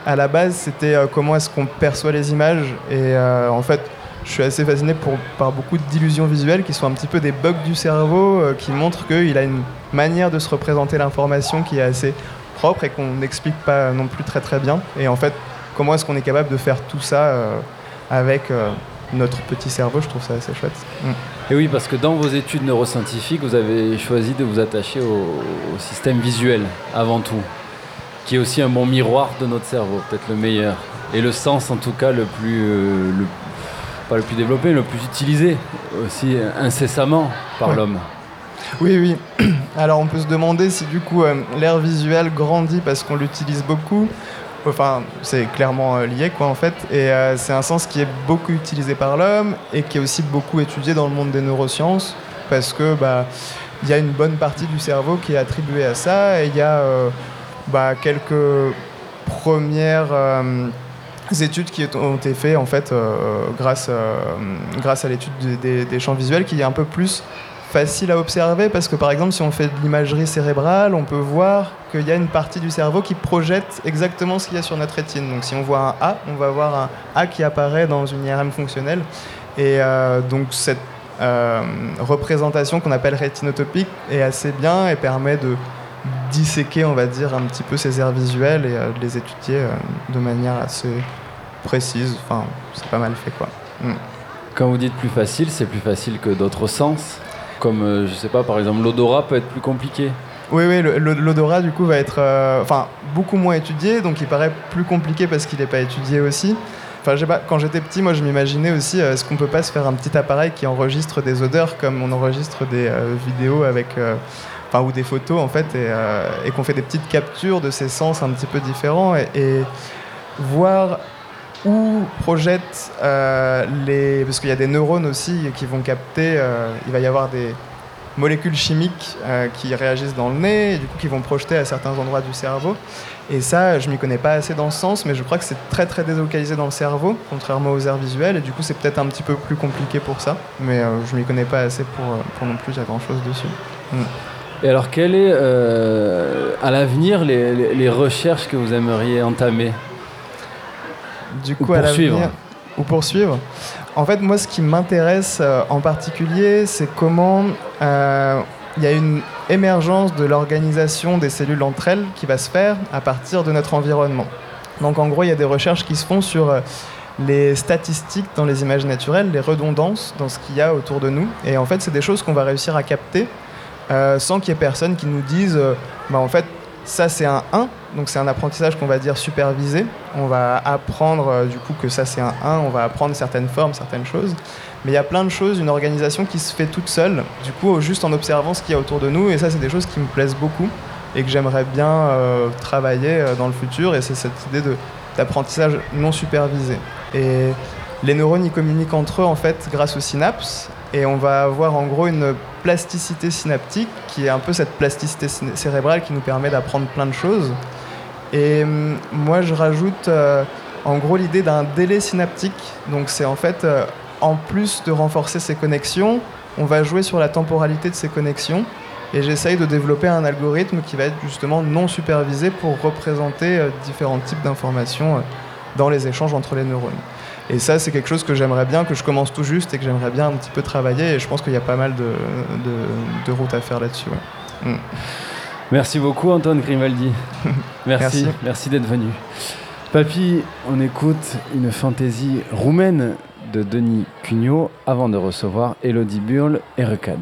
à la base, c'était comment est-ce qu'on perçoit les images et en fait je suis assez fasciné par beaucoup d'illusions visuelles qui sont un petit peu des bugs du cerveau qui montrent qu'il a une manière de se représenter l'information qui est assez propre et qu'on n'explique pas non plus très très bien. Et en fait, comment est-ce qu'on est capable de faire tout ça euh, avec euh, notre petit cerveau Je trouve ça assez chouette. Mm. Et oui, parce que dans vos études neuroscientifiques, vous avez choisi de vous attacher au, système visuel avant tout, qui est aussi un bon miroir de notre cerveau, peut-être le meilleur. Et le sens, en tout cas, le plus, euh, pas le plus développé, le plus utilisé aussi incessamment par l'homme. Oui, oui. Alors on peut se demander si du coup euh, l'air visuel grandit parce qu'on l'utilise beaucoup. Enfin, c'est clairement euh, lié quoi en fait. Et euh, c'est un sens qui est beaucoup utilisé par l'homme et qui est aussi beaucoup étudié dans le monde des neurosciences parce que bah il y a une bonne partie du cerveau qui est attribuée à ça et il y a bah, quelques premières études qui ont été faites en fait grâce, grâce à l'étude des, des, champs visuels qui est un peu plus facile à observer parce que par exemple si on fait de l'imagerie cérébrale, on peut voir qu'il y a une partie du cerveau qui projette exactement ce qu'il y a sur notre rétine. Donc si on voit un A, on va voir un A qui apparaît dans une IRM fonctionnelle. Et euh, donc cette euh, représentation qu'on appelle rétinotopique est assez bien et permet de disséquer, on va dire, un petit peu ces aires visuelles et euh, de les étudier de manière assez précise. Enfin, c'est pas mal fait quoi. Mm. Quand vous dites plus facile, c'est plus facile que d'autres sens comme, euh, je sais pas, par exemple, l'odorat peut être plus compliqué. Oui, oui, l'odorat du coup va être euh, beaucoup moins étudié, donc il paraît plus compliqué parce qu'il n'est pas étudié aussi. Enfin, pas, quand j'étais petit, moi, je m'imaginais aussi, est-ce qu'on peut pas se faire un petit appareil qui enregistre des odeurs comme on enregistre des vidéos avec enfin, ou des photos en fait, et, qu'on fait des petites captures de ces sens un petit peu différents et voir où projette les. Parce qu'il y a des neurones aussi qui vont capter, il va y avoir des molécules chimiques euh, qui réagissent dans le nez et du coup qui vont projeter à certains endroits du cerveau. Et ça, je m'y connais pas assez dans ce sens, mais je crois que c'est très très délocalisé dans le cerveau, contrairement aux aires visuelles, et du coup c'est peut-être un petit peu plus compliqué pour ça, mais euh, je m'y connais pas assez pour, euh, pour non plus dire grand chose dessus. Mm. Et alors, quelles est à l'avenir les, les, recherches que vous aimeriez entamer? Du coup, à l'avenir ou poursuivre en fait, moi, ce qui m'intéresse euh, en particulier, c'est comment euh, il y a une émergence de l'organisation des cellules entre elles qui va se faire à partir de notre environnement. Donc, en gros, il y a des recherches qui se font sur euh, les statistiques dans les images naturelles, les redondances dans ce qu'il y a autour de nous. Et en fait, c'est des choses qu'on va réussir à capter sans qu'il y ait personne qui nous dise, bah, en fait, ça, c'est un 1, donc c'est un apprentissage qu'on va dire supervisé. On va apprendre euh, du coup que ça, c'est un 1, on va apprendre certaines formes, certaines choses. Mais il y a plein de choses, une organisation qui se fait toute seule, du coup, juste en observant ce qu'il y a autour de nous. Et ça, c'est des choses qui me plaisent beaucoup et que j'aimerais bien euh, travailler euh, dans le futur. Et c'est cette idée d'apprentissage non supervisé. Et les neurones, ils communiquent entre eux, en fait, grâce aux synapses. Et on va avoir en gros une plasticité synaptique qui est un peu cette plasticité cérébrale qui nous permet d'apprendre plein de choses. Et hum, moi, je rajoute euh, en gros l'idée d'un délai synaptique. Donc, c'est en fait, euh, en plus de renforcer ces connexions, on va jouer sur la temporalité de ces connexions. Et j'essaye de développer un algorithme qui va être justement non supervisé pour représenter euh, différents types d'informations dans les échanges entre les neurones. Et ça, c'est quelque chose que j'aimerais bien, que je commence tout juste et que j'aimerais bien un petit peu travailler. Et je pense qu'il y a pas mal de, de, routes à faire là-dessus. Mm. Merci beaucoup, Antoine Grimaldi. merci, merci, d'être venu. Papy, on écoute une fantaisie roumaine de Denis Cugnot avant de recevoir Elodie Burle et Recade.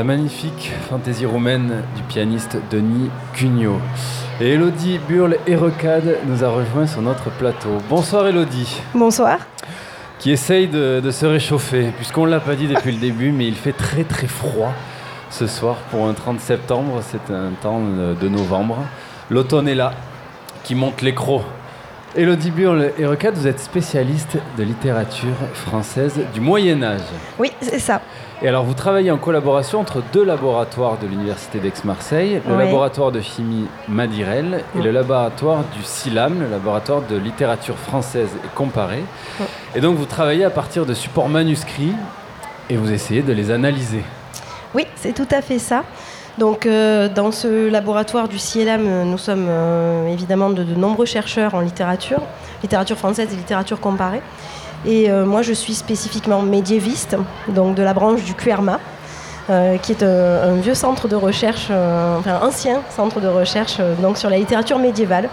La magnifique fantaisie roumaine du pianiste Denis Cugnot. Et Elodie Burle Recade nous a rejoint sur notre plateau. Bonsoir Elodie. Bonsoir. Qui essaye de, se réchauffer, puisqu'on ne l'a pas dit depuis le début, mais il fait très très froid ce soir pour un 30 septembre. C'est un temps de novembre. L'automne est là. qui monte l'écro. Elodie Burle et Recade, vous êtes spécialiste de littérature française du Moyen Âge. Oui, c'est ça. Et alors vous travaillez en collaboration entre deux laboratoires de l'Université d'Aix-Marseille, le laboratoire de chimie Madirel et le laboratoire du CILAM, le laboratoire de littérature française et comparée. Et donc vous travaillez à partir de supports manuscrits et vous essayez de les analyser. Oui, c'est tout à fait ça. Donc, euh, dans ce laboratoire du CIELAM, euh, nous sommes euh, évidemment de, nombreux chercheurs en littérature, littérature française et littérature comparée. Et moi, je suis spécifiquement médiéviste, donc de la branche du QRMA, qui est un, un vieux centre de recherche, enfin ancien centre de recherche donc sur la littérature médiévale.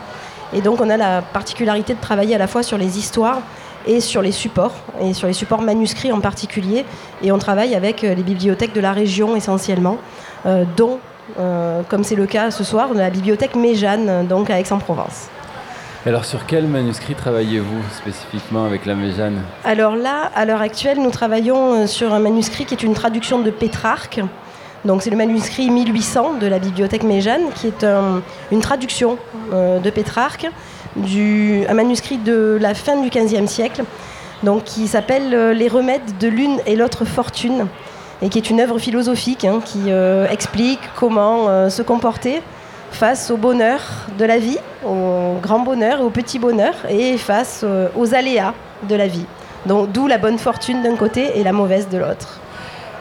Et donc, on a la particularité de travailler à la fois sur les histoires et sur les supports, et sur les supports manuscrits en particulier. Et on travaille avec les bibliothèques de la région essentiellement, dont, euh, comme c'est le cas ce soir, la bibliothèque Méjeanne, donc à Aix-en-Provence. Alors sur quel manuscrit travaillez-vous spécifiquement avec la Méjeanne? Alors là, à l'heure actuelle, nous travaillons euh, sur un manuscrit qui est une traduction de Pétrarque. Donc c'est le manuscrit 1800 de la bibliothèque Méjeanne, qui est un- une traduction euh, de Pétrarque, du, un manuscrit de la fin du XVe siècle, donc qui s'appelle euh, Les remèdes de l'une et l'autre fortune, et qui est une œuvre philosophique hein, qui euh, explique comment euh, se comporter face au bonheur de la vie, au grand bonheur et au petit bonheur, et face euh, aux aléas de la vie. Donc d'où la bonne fortune d'un côté et la mauvaise de l'autre.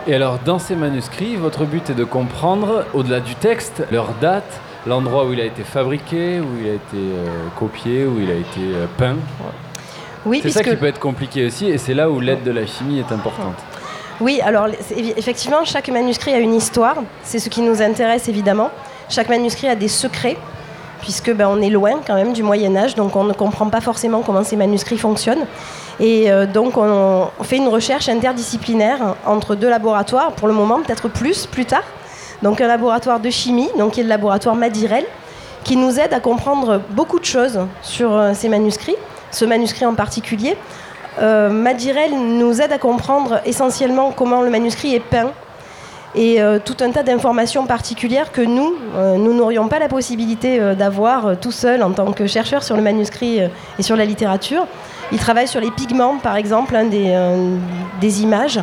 Et alors, dans ces manuscrits, votre but est de comprendre, au-delà du texte, leur date, l'endroit où il a été fabriqué, où il a été copié, où il a été peint. Oui, c'est ça qui peut être compliqué aussi, et c'est là où l'aide de la chimie est importante. Oui, alors effectivement, chaque manuscrit a une histoire. C'est ce qui nous intéresse évidemment. Chaque manuscrit a des secrets, puisque ben, on est loin quand même du Moyen Âge, donc on ne comprend pas forcément comment ces manuscrits fonctionnent. Et euh, donc on, on fait une recherche interdisciplinaire entre deux laboratoires, pour le moment, peut-être plus plus tard. Donc un laboratoire de chimie, donc qui est le laboratoire Madirel, qui nous aide à comprendre beaucoup de choses sur euh, ces manuscrits, ce manuscrit en particulier. Euh, Madirel nous aide à comprendre essentiellement comment le manuscrit est peint et euh, tout un tas d'informations particulières que nous, euh, nous n'aurions pas la possibilité euh, d'avoir tout seul en tant que chercheur sur le manuscrit et sur la littérature. Il travaille sur les pigments, par exemple, des, images.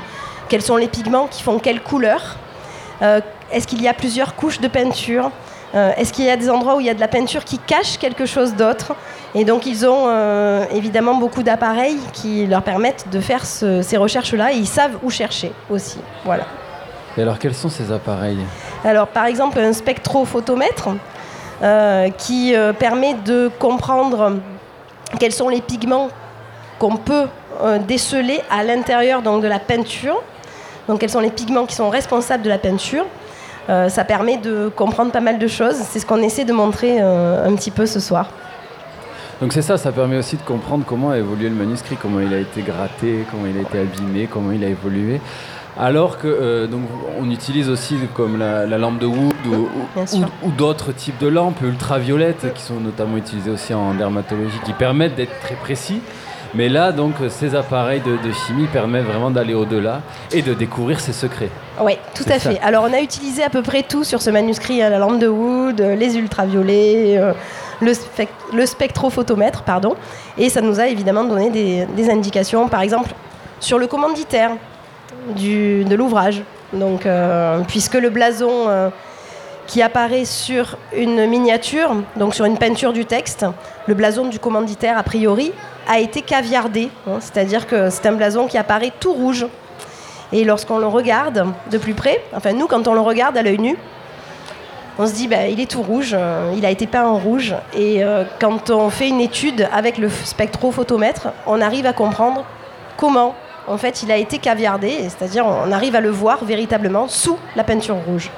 Quels sont les pigments qui font quelle couleur? Est-ce qu'il y a plusieurs couches de peinture? Euh, Est-ce qu'il y a des endroits où il y a de la peinture qui cache quelque chose d'autre Et donc ils ont euh, évidemment beaucoup d'appareils qui leur permettent de faire ce- ces recherches-là et ils savent où chercher aussi. Voilà. Et alors, quels sont ces appareils Alors, par exemple, un spectrophotomètre euh, qui permet de comprendre quels sont les pigments qu'on peut déceler à l'intérieur de la peinture. Donc, quels sont les pigments qui sont responsables de la peinture. Euh, ça permet de comprendre pas mal de choses. C'est ce qu'on essaie de montrer euh, un petit peu ce soir. Donc c'est ça, ça permet aussi de comprendre comment a évolué le manuscrit, comment il a été gratté, comment il a été abîmé, comment il a évolué. Alors que euh, donc on utilise aussi comme la, la lampe de Wood ou- ou d'autres types de lampes ultraviolettes qui sont notamment utilisées aussi en dermatologie, qui permettent d'être très précis. Mais là, donc, ces appareils de, de chimie permettent vraiment d'aller au-delà et de découvrir ses secrets. Oui, tout à ça. fait. Alors, on a utilisé à peu près tout sur ce manuscrit hein, la lampe de Wood, euh, les ultraviolets, euh, le, spec- le spectrophotomètre, pardon. Et ça nous a évidemment donné des, des indications, par exemple, sur le commanditaire du, de l'ouvrage. Donc, euh, puisque le blason qui apparaît sur une miniature, donc sur une peinture du texte, le blason du commanditaire, a priori, a été caviardé. hein, C'est-à-dire que c'est un blason qui apparaît tout rouge. Et lorsqu'on le regarde de plus près, enfin nous, quand on le regarde à l'œil nu, on se dit, bah, il est tout rouge, euh, il a été peint en rouge. Et euh, quand on fait une étude avec le spectrophotomètre, on arrive à comprendre comment, en fait, il a été caviardé, c'est-à-dire on arrive à le voir véritablement sous la peinture rouge.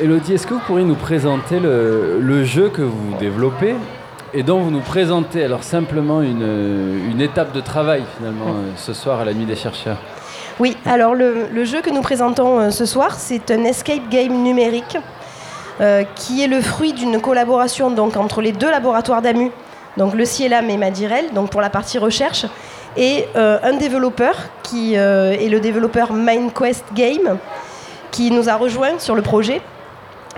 Elodie, est-ce que vous pourriez nous présenter le, le jeu que vous développez et dont vous nous présentez alors simplement une, une étape de travail finalement euh, ce soir à la nuit des chercheurs? Oui, alors le, le jeu que nous présentons euh, ce soir, c'est un escape game numérique euh, qui est le fruit d'une collaboration donc, entre les deux laboratoires d'AMU, donc le CIELAM et Madirel, donc pour la partie recherche, et euh, un développeur qui euh, est le développeur MindQuest Game, qui nous a rejoint sur le projet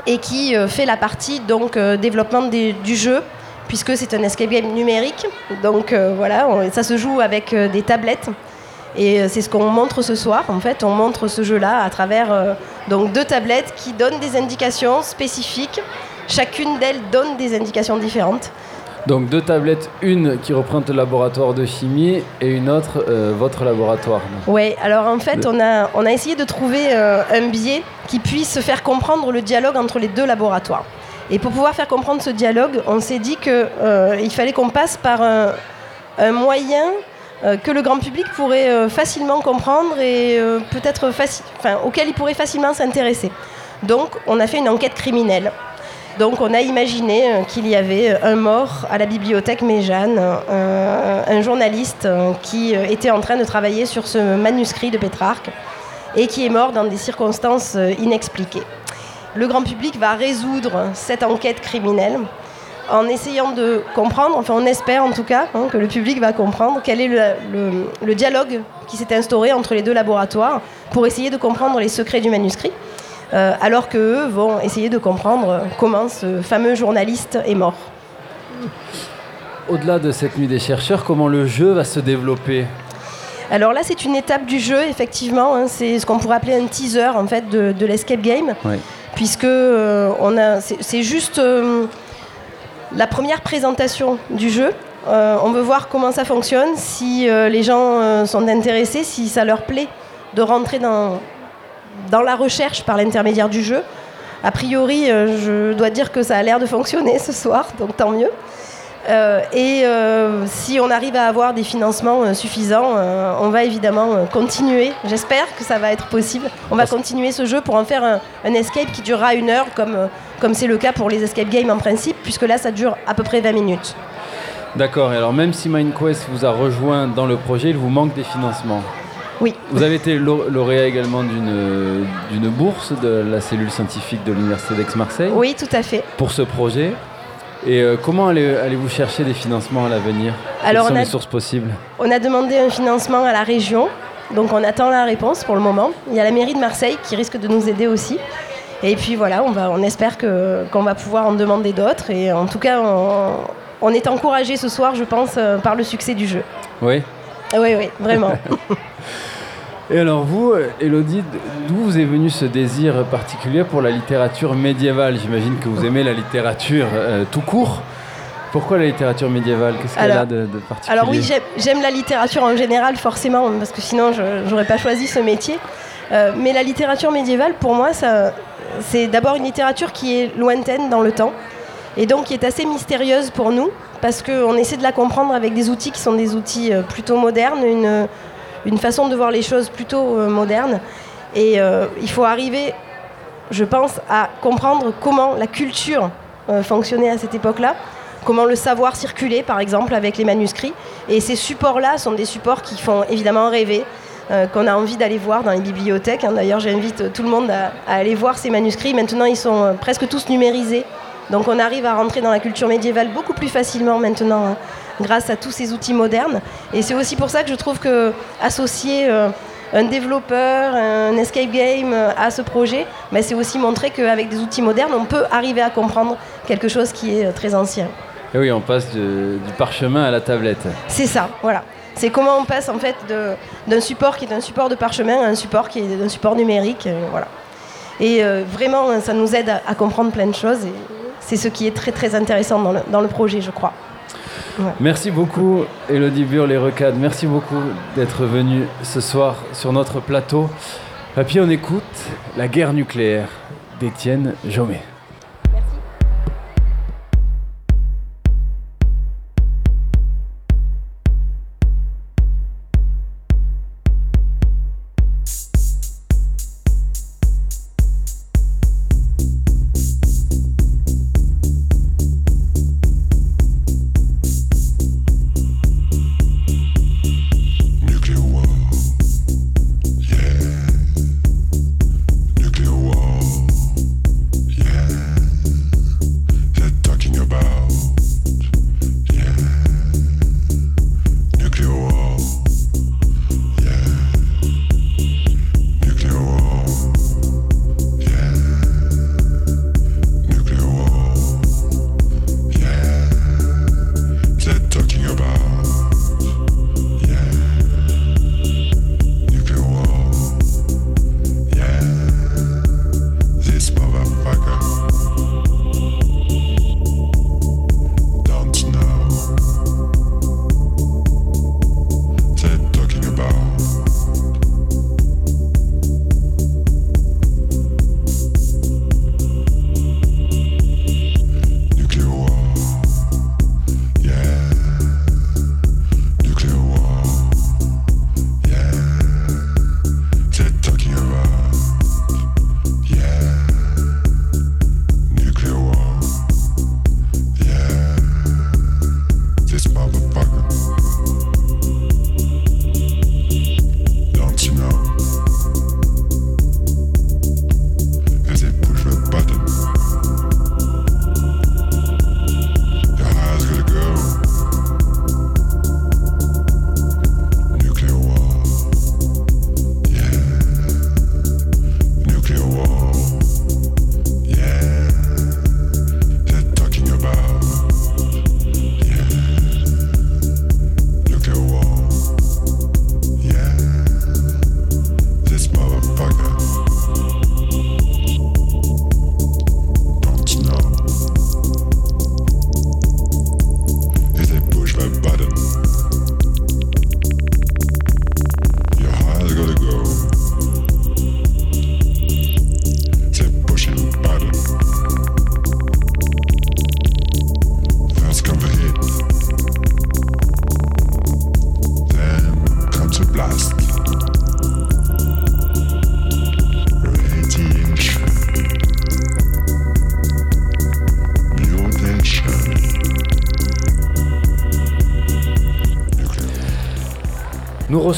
et qui euh, fait la partie donc euh, développement du jeu puisque c'est un escape game numérique. Donc euh, voilà, ça se joue avec des tablettes. Et c'est ce qu'on montre ce soir. En fait, on montre ce jeu-là à travers donc deux tablettes qui donnent des indications spécifiques. Chacune d'elles donne des indications différentes. Donc deux tablettes, une qui représente le laboratoire de chimie et une autre euh, votre laboratoire. Oui, alors en fait, on a, on a essayé de trouver euh, un biais qui puisse faire comprendre le dialogue entre les deux laboratoires. Et pour pouvoir faire comprendre ce dialogue, on s'est dit qu'il fallait qu'on passe par un, un moyen euh, que le grand public pourrait euh, facilement comprendre et euh, peut-être faci- enfin, auquel il pourrait facilement s'intéresser. Donc, on a fait une enquête criminelle. Donc, on a imaginé euh, qu'il y avait un mort à la bibliothèque Méjeanne, euh, un journaliste euh, qui euh, était en train de travailler sur ce manuscrit de Pétrarque et qui est mort dans des circonstances euh, inexpliquées. Le grand public va résoudre cette enquête criminelle en essayant de comprendre, enfin on espère en tout cas hein, que le public va comprendre quel est le dialogue qui s'est instauré entre les deux laboratoires pour essayer de comprendre les secrets du manuscrit, euh, alors qu'eux vont essayer de comprendre comment ce fameux journaliste est mort. Au-delà de cette nuit des chercheurs, comment le jeu va se développer? Alors là c'est une étape du jeu effectivement, hein, c'est ce qu'on pourrait appeler un teaser en fait de, de l'escape game. Oui. puisque euh, on a, c'est juste euh, la première présentation du jeu. Euh, on veut voir comment ça fonctionne, si les gens sont intéressés, si ça leur plaît de rentrer dans, dans la recherche par l'intermédiaire du jeu. A priori, euh, je dois dire que ça a l'air de fonctionner ce soir, donc tant mieux. Euh, et euh, si on arrive à avoir des financements euh, suffisants, on va évidemment continuer. J'espère que ça va être possible. On va continuer ce jeu pour en faire un, un escape qui durera une heure, comme comme c'est le cas pour les escape games en principe, puisque là, ça dure à peu près 20 minutes. D'accord, et alors même si MindQuest vous a rejoint dans le projet, il vous manque des financements. Oui. Vous avez été lau- lauréat également d'une bourse de la cellule scientifique de l'Université d'Aix-Marseille Oui, tout à fait. pour ce projet. Et euh, comment allez- allez-vous chercher des financements à l'avenir? Quelles sont on a- les sources possibles? On a demandé un financement à la région, donc on attend la réponse pour le moment. Il y a la mairie de Marseille qui risque de nous aider aussi. Et puis voilà, on, va, on espère qu'on va pouvoir en demander d'autres. Et en tout cas, on, on est encouragé ce soir, je pense, euh, par le succès du jeu. Oui. Oui, oui, vraiment. Et alors vous, Elodie, d'où vous est venu ce désir particulier pour la littérature médiévale? J'imagine que vous aimez la littérature euh, tout court. Pourquoi la littérature médiévale? Qu'est-ce qu'elle a de, de particulier? Alors oui, j'aime- la littérature en général, forcément, parce que sinon, je n'aurais pas choisi ce métier. Euh, mais la littérature médiévale, pour moi, c'est d'abord une littérature qui est lointaine dans le temps, et donc qui est assez mystérieuse pour nous, parce qu'on essaie de la comprendre avec des outils qui sont des outils euh, plutôt modernes, une, une façon de voir les choses plutôt euh, moderne. Et euh, il faut arriver, je pense, à comprendre comment la culture euh, fonctionnait à cette époque-là, comment le savoir circulait, par exemple, avec les manuscrits. Et ces supports-là sont des supports qui font évidemment rêver, qu'on a envie d'aller voir dans les bibliothèques. hein. D'ailleurs, j'invite tout le monde à, aller voir ces manuscrits. Maintenant, ils sont presque tous numérisés. Donc, on arrive à rentrer dans la culture médiévale beaucoup plus facilement maintenant, hein, grâce à tous ces outils modernes. Et c'est aussi pour ça que je trouve que associer euh, un développeur, un escape game euh, à ce projet, ben, c'est aussi montrer qu'avec des outils modernes, on peut arriver à comprendre quelque chose qui est euh, très ancien. Et oui, on passe de- du parchemin à la tablette. C'est ça, voilà. C'est comment on passe en fait d'un support qui est un support de parchemin à un support qui est un support numérique, euh, voilà. Et euh, vraiment, ça nous aide à, à comprendre plein de choses et c'est ce qui est très très intéressant dans le, dans le projet, je crois. Merci beaucoup, Elodie Burle et Recade. Merci beaucoup d'être venue ce soir sur notre plateau. Puis on écoute La guerre nucléaire d'Étienne Jomet.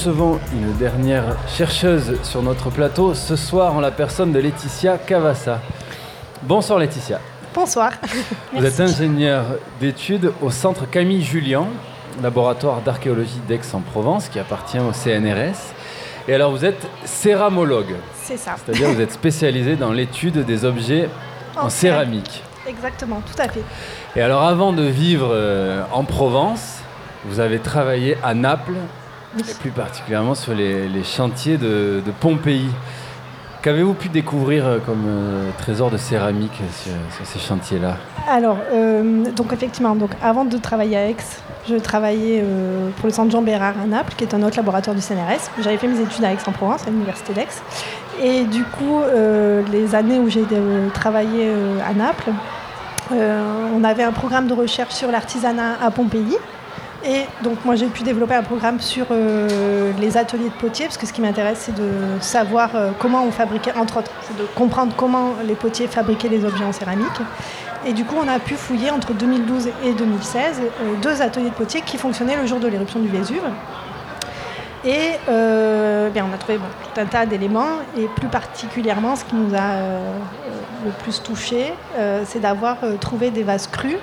Recevons une dernière chercheuse sur notre plateau, ce soir en la personne de Laetitia Cavassa. Bonsoir Laetitia. Bonsoir. Vous êtes ingénieure d'études au centre Camille Julien, laboratoire d'archéologie d'Aix-en-Provence qui appartient au CNRS. Et alors vous êtes céramologue, C'est ça. c'est-à-dire vous êtes spécialisée dans l'étude des objets en En céramique. Exactement, tout à fait. Et alors avant de vivre euh, en Provence, vous avez travaillé à Naples. Et plus particulièrement sur les, chantiers de, de Pompéi. Qu'avez-vous pu découvrir euh, comme euh, trésor de céramique sur, ces chantiers-là? Alors, euh, donc effectivement, donc avant de travailler à Aix, je travaillais pour le centre Jean Bérard à Naples, qui est un autre laboratoire du CNRS. J'avais fait mes études à Aix-en-Provence, à l'université d'Aix. Et du coup, les années où j'ai travaillé à Naples, on avait un programme de recherche sur l'artisanat à Pompéi. Et donc moi j'ai pu développer un programme sur euh, les ateliers de potiers, parce que ce qui m'intéresse c'est de savoir euh, comment on fabriquait, entre autres, c'est de comprendre comment les potiers fabriquaient les objets en céramique. Et du coup on a pu fouiller entre 2012 et 2016 euh, deux ateliers de potiers qui fonctionnaient le jour de l'éruption du Vésuve. Et bien, on a trouvé tout un tas d'éléments, et plus particulièrement ce qui nous a le plus touché, c'est d'avoir trouvé des vases crus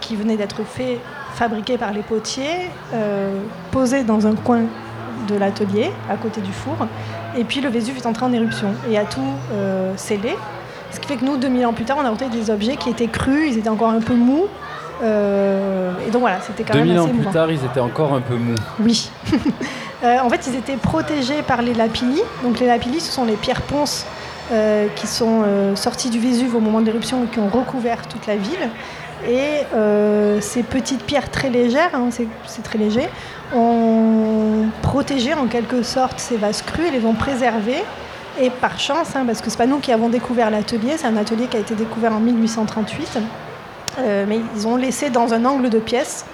qui venaient d'être faits, fabriqués par les potiers, euh, posés dans un coin de l'atelier, à côté du four. Et puis le Vésuve est entré en éruption et a tout euh, scellé. Ce qui fait que nous, 2000 ans plus tard, on a retrouvé des objets qui étaient crus, ils étaient encore un peu mous. Euh, et donc voilà, c'était quand 2000 même ans assez plus émouvant. tard, ils étaient encore un peu mous. Oui. Euh, en fait, ils étaient protégés par les lapilli. Donc les lapilli, ce sont les pierres ponces qui sont sorties du Vésuve au moment de l'éruption et qui ont recouvert toute la ville. Et euh, ces petites pierres très légères, hein, c'est très léger, ont protégé en quelque sorte ces vases crus et les ont préservés. Et par chance, hein, parce que c'est pas nous qui avons découvert l'atelier, c'est un atelier qui a été découvert en 1838, euh, mais ils ont laissé dans un angle de pièce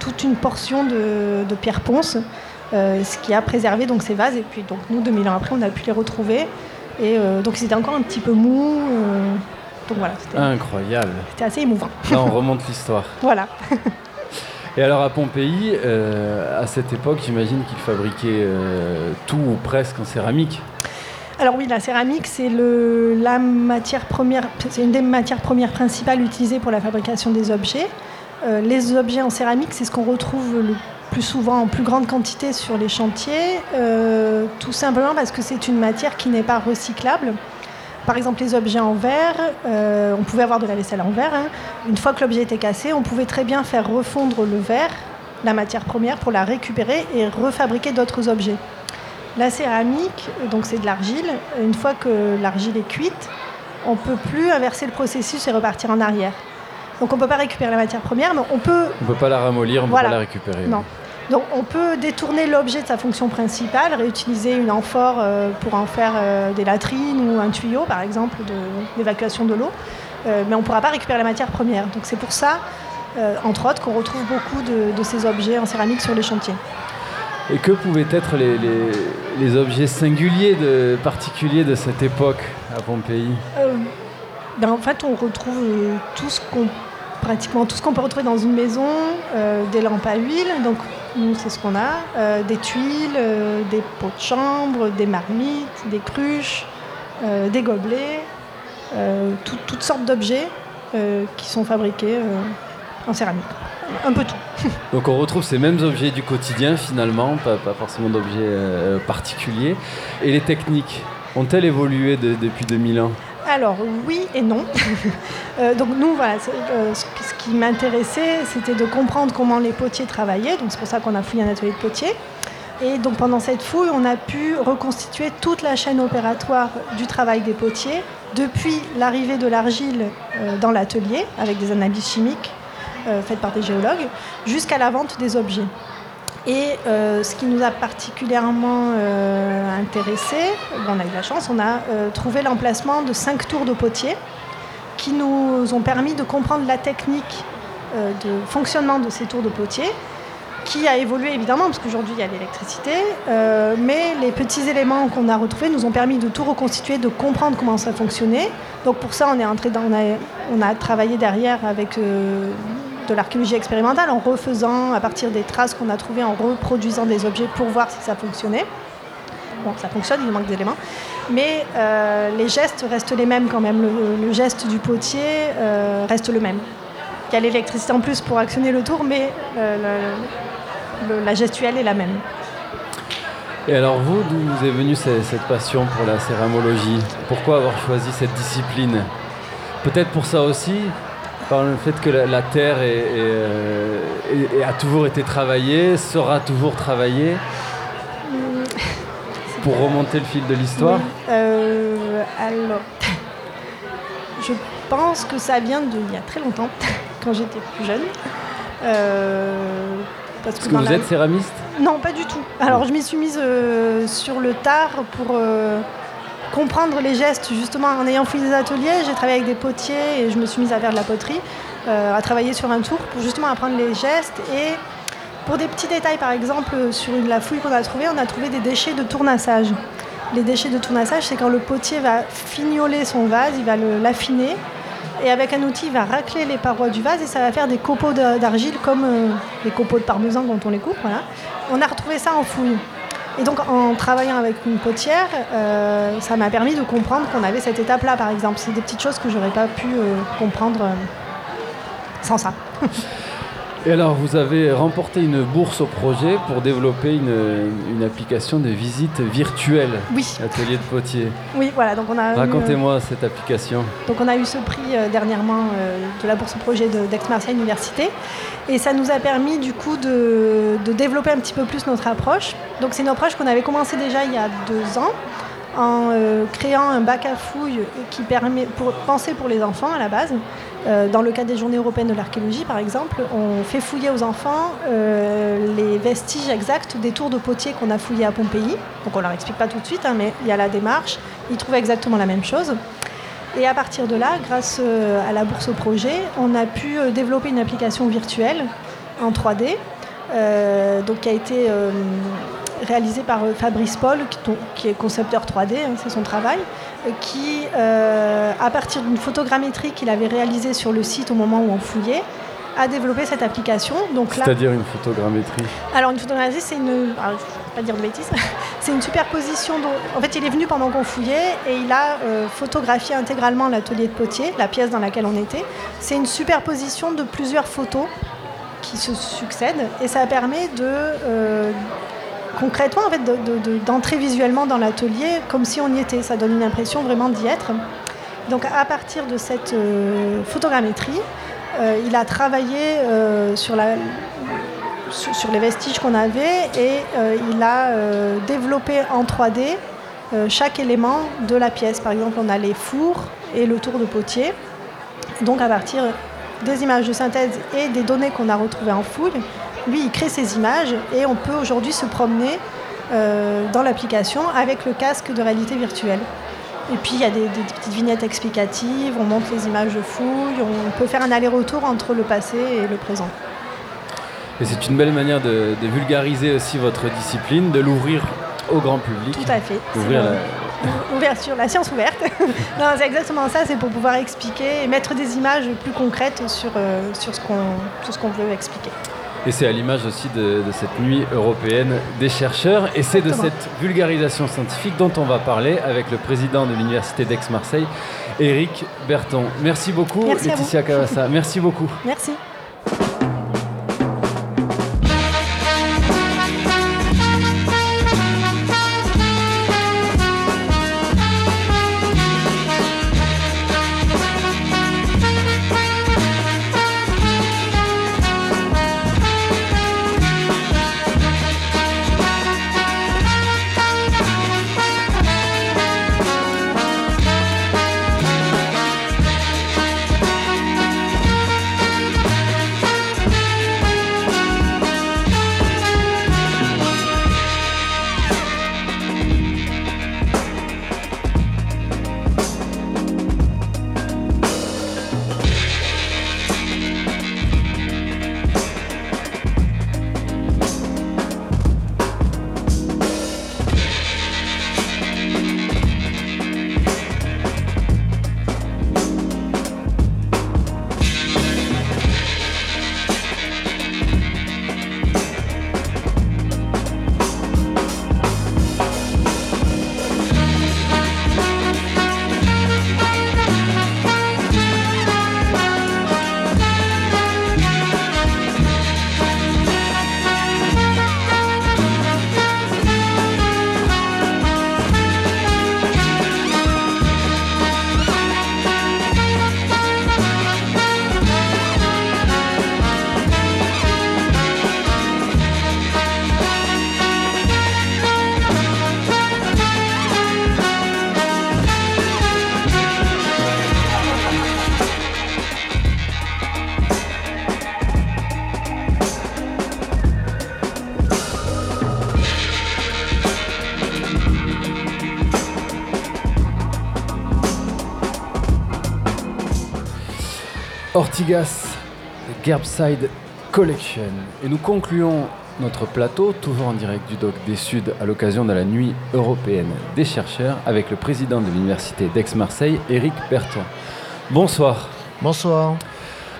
toute une portion de, pierre ponce, euh, ce qui a préservé donc ces vases. Et puis donc nous, 2000 ans après, on a pu les retrouver. Et donc c'était encore un petit peu mou. Donc voilà, c'était Incroyable. c'était assez émouvant. Là, on remonte l'histoire. Voilà. Et alors à Pompéi, euh, à cette époque, j'imagine qu'ils fabriquaient euh, tout ou presque en céramique. Alors oui, la céramique, c'est la matière première, c'est une des matières premières principales utilisées pour la fabrication des objets. Euh, les objets en céramique, c'est ce qu'on retrouve le plus souvent en plus grande quantité sur les chantiers, tout simplement parce que c'est une matière qui n'est pas recyclable. Par exemple, les objets en verre, euh, on pouvait avoir de la vaisselle en verre. hein. Une fois que l'objet était cassé, on pouvait très bien faire refondre le verre, la matière première, pour la récupérer et refabriquer d'autres objets. La céramique, donc c'est de l'argile. Une fois que l'argile est cuite, on ne peut plus inverser le processus et repartir en arrière. Donc on ne peut pas récupérer la matière première, mais on peut On ne peut pas la ramollir, on ne Voilà. peut pas la récupérer. non. Donc on peut détourner l'objet de sa fonction principale, réutiliser une amphore euh, pour en faire euh, des latrines ou un tuyau par exemple de- d'évacuation de, l'eau, Euh, mais on ne pourra pas récupérer la matière première. Donc c'est pour ça, entre autres, qu'on retrouve beaucoup de, de ces objets en céramique sur les chantiers. Et que pouvaient être les, les- les objets singuliers, de, particuliers de cette époque à Pompéi? Euh, ben, en fait, on retrouve tout ce qu'on pratiquement tout ce qu'on peut retrouver dans une maison, euh, des lampes à huile, donc nous c'est ce qu'on a, euh, des tuiles, euh, des pots de chambre, des marmites, des cruches, euh, des gobelets, tout- toutes sortes d'objets qui sont fabriqués en céramique. Un peu tout. Donc on retrouve ces mêmes objets du quotidien finalement, pas, pas forcément d'objets particuliers. Et les techniques ont-elles évolué de- depuis 2000 ans? Alors oui et non. Euh, donc nous, voilà, euh, ce, qui- m'intéressait, c'était de comprendre comment les potiers travaillaient. Donc c'est pour ça qu'on a fouillé un atelier de potier. Et donc pendant cette fouille, on a pu reconstituer toute la chaîne opératoire du travail des potiers, depuis l'arrivée de l'argile euh, dans l'atelier, avec des analyses chimiques euh, faites par des géologues, jusqu'à la vente des objets. Et euh, ce qui nous a particulièrement euh, intéressé, on a eu la chance, on a trouvé l'emplacement de cinq tours de potier qui nous ont permis de comprendre la technique euh, de fonctionnement de ces tours de potier, qui a évolué évidemment, parce qu'aujourd'hui il y a l'électricité, euh, mais les petits éléments qu'on a retrouvés nous ont permis de tout reconstituer, de comprendre comment ça fonctionnait. Donc pour ça, on est entré dans, on a, on a travaillé derrière avec euh, de l'archéologie expérimentale en refaisant à partir des traces qu'on a trouvées, en reproduisant des objets pour voir si ça fonctionnait. Bon, ça fonctionne, il manque d'éléments. Mais euh, les gestes restent les mêmes quand même. Le, geste du potier euh, reste le même. Il y a l'électricité en plus pour actionner le tour, mais euh, la gestuelle est la même. Et alors vous, d'où vous est venue ce- cette passion pour la céramologie? Pourquoi avoir choisi cette discipline? Peut-être pour ça aussi, par le fait que la, terre a toujours été travaillée, sera toujours travaillée, pour remonter le fil de l'histoire? Oui, euh, alors, je pense que ça vient de il y a très longtemps, quand j'étais plus jeune. Euh, parce que vous la- êtes céramiste? Non, pas du tout. Alors, je m'y suis mise euh, sur le tard pour euh, comprendre les gestes. Justement, en ayant fouillé des ateliers, j'ai travaillé avec des potiers et je me suis mise à faire de la poterie, à travailler sur un tour pour justement apprendre les gestes. Et pour des petits détails, par exemple, sur une- la fouille qu'on a trouvée, on a trouvé des déchets de tournassage. Les déchets de tournassage, c'est quand le potier va fignoler son vase, il va l'affiner. Et avec un outil, il va racler les parois du vase et ça va faire des copeaux d'argile comme euh, les copeaux de parmesan quand on les coupe. Voilà. On a retrouvé ça en fouille. Et donc en travaillant avec une potière, euh, ça m'a permis de comprendre qu'on avait cette étape-là, par exemple. C'est des petites choses que j'aurais pas pu euh, comprendre euh, sans ça. Et alors, vous avez remporté une bourse au projet pour développer une, une application de visite virtuelle. Oui. Atelier de potier. Oui, voilà. Donc on a eu, euh, Racontez-moi cette application. Donc on a eu ce prix euh, dernièrement euh, de la bourse au projet d'Aix-Marseille Université et ça nous a permis du coup de, de développer un petit peu plus notre approche. Donc c'est une approche qu'on avait commencé déjà il y a deux ans en euh, créant un bac à fouilles qui permet pour penser pour les enfants à la base. Euh, dans le cadre des Journées européennes de l'archéologie, par exemple, on fait fouiller aux enfants euh, les vestiges exacts des tours de potier qu'on a fouillés à Pompéi. Donc on leur explique pas tout de suite, hein, mais il y a la démarche. Ils trouvent exactement la même chose. Et à partir de là, grâce à la bourse au projet, on a pu développer une application virtuelle en 3D, euh, donc qui a été réalisée par euh, Fabrice Paul, qui, est concepteur 3D, hein, c'est son travail, euh, qui, euh, à partir d'une photogrammétrie qu'il avait réalisée sur le site au moment où on fouillait, a développé cette application. C'est-à-dire une photogrammétrie. alors une photogrammétrie, c'est une, alors, je ne vais pas dire de bêtises, c'est une superposition. en fait, il est venu pendant qu'on fouillait et il a euh, photographié intégralement l'atelier de potier, la pièce dans laquelle on était. C'est une superposition de plusieurs photos qui se succèdent et ça permet de euh, concrètement en fait de- de- de- d'entrer visuellement dans l'atelier comme si on y était. Ça donne une impression vraiment d'y être. Donc à partir de cette euh, photogrammétrie, euh, il a travaillé euh, sur, sur, les vestiges qu'on avait et il a développé en 3D euh, chaque élément de la pièce. Par exemple, on a les fours et le tour de potier. Donc à partir des images de synthèse et des données qu'on a retrouvées en fouille, lui, il crée ces images et on peut aujourd'hui se promener euh, dans l'application avec le casque de réalité virtuelle. Et puis il y a des, des petites vignettes explicatives, on montre les images de fouilles, on peut faire un aller-retour entre le passé et le présent. Et c'est une belle manière de, de vulgariser aussi votre discipline, de l'ouvrir au grand public. Tout à fait. D'ouvrir C'est, la- Ouverture, la science ouverte. non, c'est exactement ça, c'est pour pouvoir expliquer et mettre des images plus concrètes sur, euh, sur ce qu'on sur ce qu'on veut expliquer. Et c'est à l'image aussi de, de cette nuit européenne des chercheurs. Et c'est de cette vulgarisation scientifique dont on va parler avec le président de l'Université d'Aix-Marseille, Éric Berton. Merci beaucoup, Merci. Laetitia Cavassa. Merci beaucoup. Merci. Ortigas, Gerbside Collection. Et nous concluons notre plateau, toujours en direct du Doc des Suds, à l'occasion de la Nuit européenne des chercheurs, avec le président de l'Université d'Aix-Marseille, Éric Berton. Bonsoir. Bonsoir.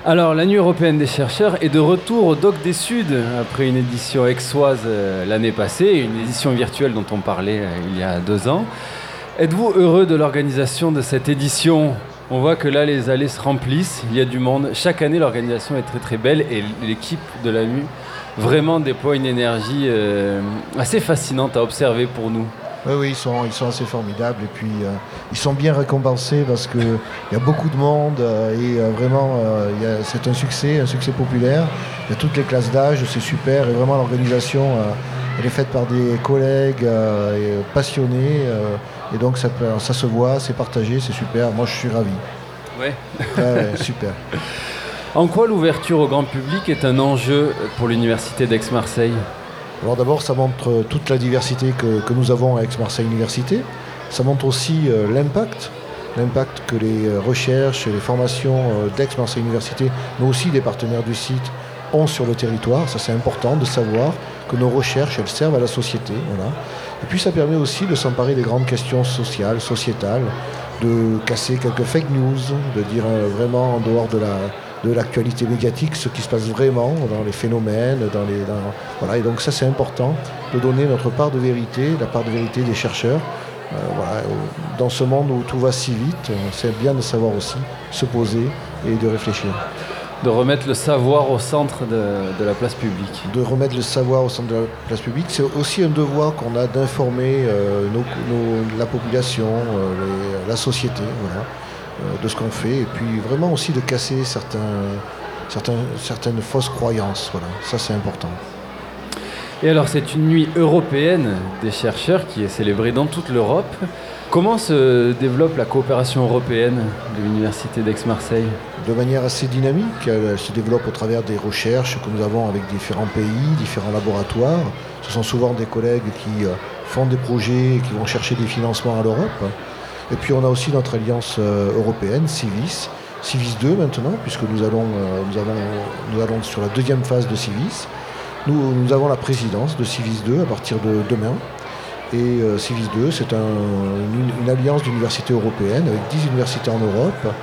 Alors, la Nuit européenne des chercheurs est de retour au Doc des Suds, après une édition exoise euh, l'année passée, une édition virtuelle dont on parlait euh, il y a deux ans. Êtes-vous heureux de l'organisation de cette édition? On voit que là, les allées se remplissent, il y a du monde. Chaque année, l'organisation est très très belle et l'équipe de la MU vraiment déploie une énergie euh, assez fascinante à observer pour nous. Oui, oui, ils sont, ils sont assez formidables et puis euh, ils sont bien récompensés parce qu'il y a beaucoup de monde euh, et vraiment c'est un succès, un succès populaire. Il y a toutes les classes d'âge, c'est super et vraiment l'organisation elle est faite par des collègues passionnés. Et donc ça, ça se voit, c'est partagé, c'est super. Moi je suis ravi. Ouais. ouais, super. En quoi l'ouverture au grand public est un enjeu pour l'université d'Aix-Marseille? Alors d'abord ça montre toute la diversité que, que nous avons à Aix-Marseille Université. Ça montre aussi euh, l'impact, l'impact que les euh, recherches et les formations euh, d'Aix-Marseille Université, mais aussi des partenaires du site, ont sur le territoire. Ça c'est important de savoir que nos recherches elles servent à la société. Voilà. Et puis ça permet aussi de s'emparer des grandes questions sociales, sociétales, de casser quelques fake news, de dire euh, vraiment en dehors de la de l'actualité médiatique ce qui se passe vraiment dans les phénomènes, dans les voilà et donc ça c'est important de donner notre part de vérité, la part de vérité des chercheurs. Euh, dans ce monde où tout va si vite, c'est bien de savoir aussi se poser et de réfléchir de remettre le savoir au centre de, la place publique. De remettre le savoir au centre de la place publique, c'est aussi un devoir qu'on a d'informer euh, la population, euh, la société, euh, de ce qu'on fait, et puis vraiment aussi de casser certains, certaines fausses croyances. Voilà, ça c'est important. Et alors c'est une nuit européenne des chercheurs qui est célébrée dans toute l'Europe. Comment se développe la coopération européenne de l'Université d'Aix-Marseille? De manière assez dynamique. Elle se développe au travers des recherches que nous avons avec différents pays, différents laboratoires. Ce sont souvent des collègues qui euh, font des projets et qui vont chercher des financements à l'Europe. Et puis on a aussi notre alliance euh, européenne, Civis, Civis 2 maintenant, puisque nous allons, euh, nous, allons sur la deuxième phase de Civis. Nous, avons la présidence de Civis 2 à partir de demain. Et Civis 2, c'est une, alliance d'universités européennes avec 10 universités en Europe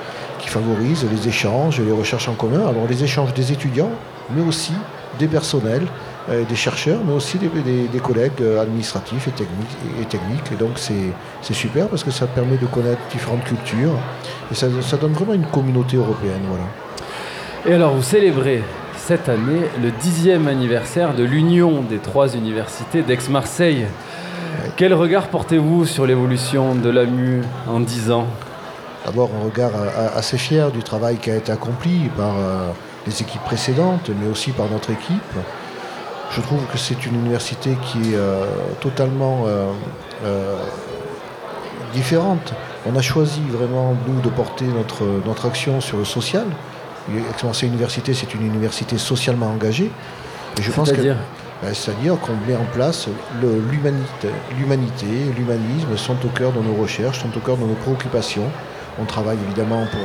qui favorise les échanges et les recherches en commun. Alors les échanges des étudiants, mais aussi des personnels, euh, des chercheurs, mais aussi des, collègues euh, administratifs et techniques. Et, techniques. et donc c'est super parce que ça permet de connaître différentes cultures et ça, ça donne vraiment une communauté européenne. Voilà. Et alors vous célébrez cette année le dixième anniversaire de l'union des trois universités d'Aix-Marseille. Quel regard portez-vous sur l'évolution de l'AMU en 10 ans? D'abord, un regard assez fier du travail qui a été accompli par euh, les équipes précédentes, mais aussi par notre équipe. Je trouve que c'est une université qui est euh, totalement euh, différente. On a choisi vraiment, nous, de porter notre, notre action sur le social. Aix-Marseille Université, c'est une université socialement engagée. Et je pense que ben, c'est-à-dire qu'on met en place l'humanité, l'humanité, l'humanisme sont au cœur de nos recherches, sont au cœur de nos préoccupations. On travaille évidemment pour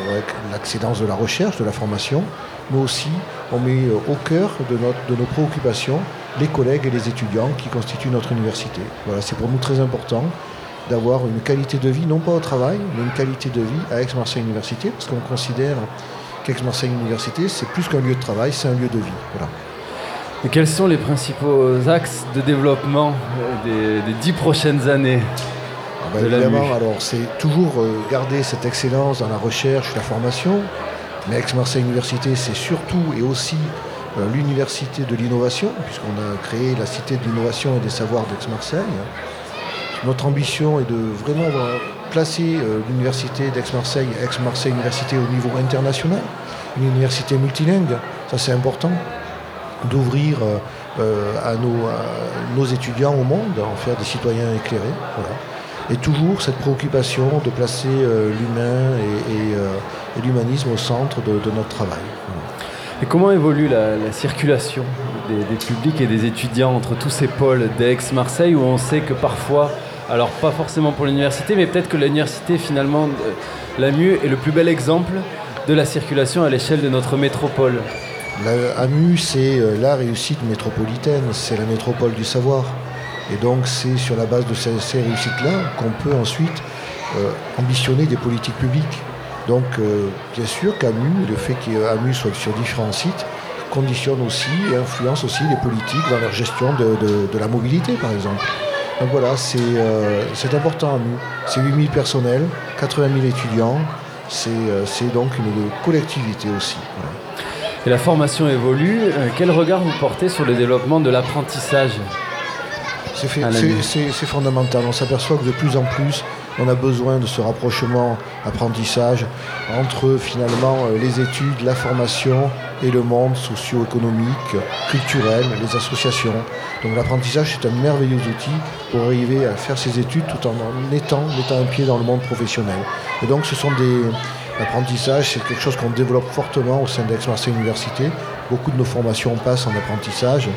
l'accédance de la recherche, de la formation, mais aussi on met euh, au cœur de, nos préoccupations les collègues et les étudiants qui constituent notre université. Voilà, c'est pour nous très important d'avoir une qualité de vie, non pas au travail, mais une qualité de vie à Aix-Marseille Université, parce qu'on considère qu'Aix-Marseille Université, c'est plus qu'un lieu de travail, c'est un lieu de vie. Et quels sont les principaux axes de développement des, dix prochaines années? Bah, Évidemment, alors c'est toujours euh, garder cette excellence dans la recherche, la formation. Mais Aix-Marseille Université, c'est surtout et aussi euh, l'université de l'innovation, puisqu'on a créé la cité de l'innovation et des savoirs d'Aix-Marseille. Notre ambition est de vraiment placer euh, l'université d'Aix-Marseille, Aix-Marseille Université au niveau international, une université multilingue, ça c'est important d'ouvrir euh, euh, à, nos, étudiants au monde, en faire des citoyens éclairés. Et toujours cette préoccupation de placer euh, l'humain et, l'humanisme au centre de, notre travail. Et comment évolue la, circulation des, publics et des étudiants entre tous ces pôles d'Aix, Marseille, où on sait que parfois, alors pas forcément pour l'université, mais peut-être que l'université finalement, la mieux est le plus bel exemple de la circulation à l'échelle de notre métropole? La AMU, c'est euh, la réussite métropolitaine, c'est la métropole du savoir. Et donc c'est sur la base de ces, réussites-là qu'on peut ensuite euh, ambitionner des politiques publiques. Donc euh, bien sûr qu'AMU, le fait qu'AMU soit sur différents sites, conditionne aussi et influence aussi les politiques dans leur gestion de, la mobilité par exemple. Donc voilà, c'est euh, important à nous. C'est 8000 personnels, 80 000 étudiants, c'est euh, c'est donc une collectivité aussi. Et la formation évolue. Quel regard vous portez sur le développement de l'apprentissage? C'est fondamental. On s'aperçoit que de plus en plus, on a besoin de ce rapprochement apprentissage entre finalement euh, les études, la formation et le monde socio-économique, culturel, les associations. Donc l'apprentissage, c'est un merveilleux outil pour arriver à faire ses études tout en en étant, mettant un pied dans le monde professionnel. Et donc ce sont des... L'apprentissage, c'est quelque chose qu'on développe fortement au sein d'Aix-Marseille Université. Beaucoup de nos formations passent en apprentissage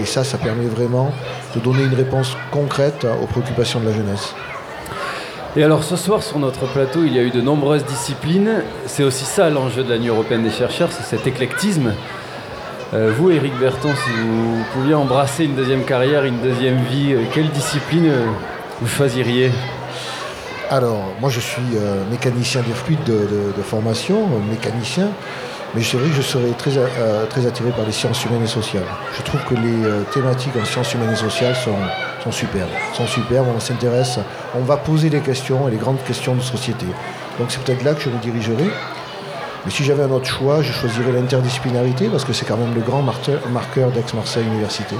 et ça, ça permet vraiment de donner une réponse concrète aux préoccupations de la jeunesse. Et alors ce soir sur notre plateau, il y a eu de nombreuses disciplines. C'est aussi ça l'enjeu de la Nuit européenne des chercheurs, c'est cet éclectisme. Euh, vous, Éric Berton, si vous pouviez embrasser une deuxième carrière, une deuxième vie, euh, quelle discipline euh, vous choisiriez? Alors, moi je suis mécanicien des fluides de, de- de formation, mécanicien, mais c'est vrai que je serais très, euh, très attiré par les sciences humaines et sociales. Je trouve que les euh, thématiques en sciences humaines et sociales sont, sont superbes. Sont superbes, on s'intéresse, on va poser les questions et les grandes questions de société. Donc c'est peut-être là que je me dirigerai. Mais si j'avais un autre choix, je choisirais l'interdisciplinarité parce que c'est quand même le grand marqueur, d'Aix-Marseille Université.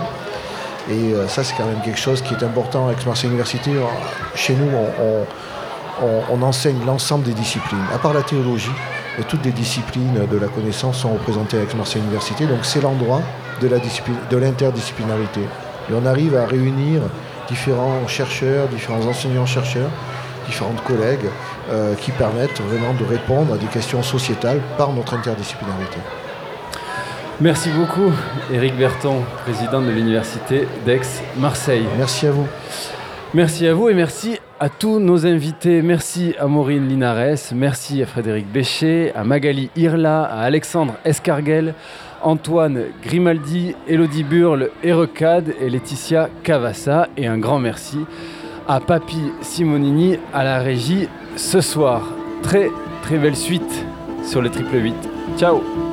Et euh, ça, c'est quand même quelque chose qui est important à Aix-Marseille Université. Chez nous, on enseigne l'ensemble des disciplines. À part la théologie, et toutes les disciplines de la connaissance sont représentées à Aix-Marseille Université. Donc c'est l'endroit de l'interdisciplinarité. Et on arrive à réunir différents chercheurs, différents enseignants-chercheurs, différentes collègues euh, qui permettent vraiment de répondre à des questions sociétales par notre interdisciplinarité. Merci beaucoup, Éric Berton, président de l'Université d'Aix-Marseille. Merci à vous. Merci à vous et merci à tous nos invités. Merci à Maureen Linares, merci à Frédéric Béchet, à Magali Irla, à Alexandre Escarguel, Antoine Grimaldi, Elodie Burle, Erecad et Laetitia Cavassa. Et un grand merci à Papi Simonini à la régie ce soir. Très très belle suite sur le triple 8. Ciao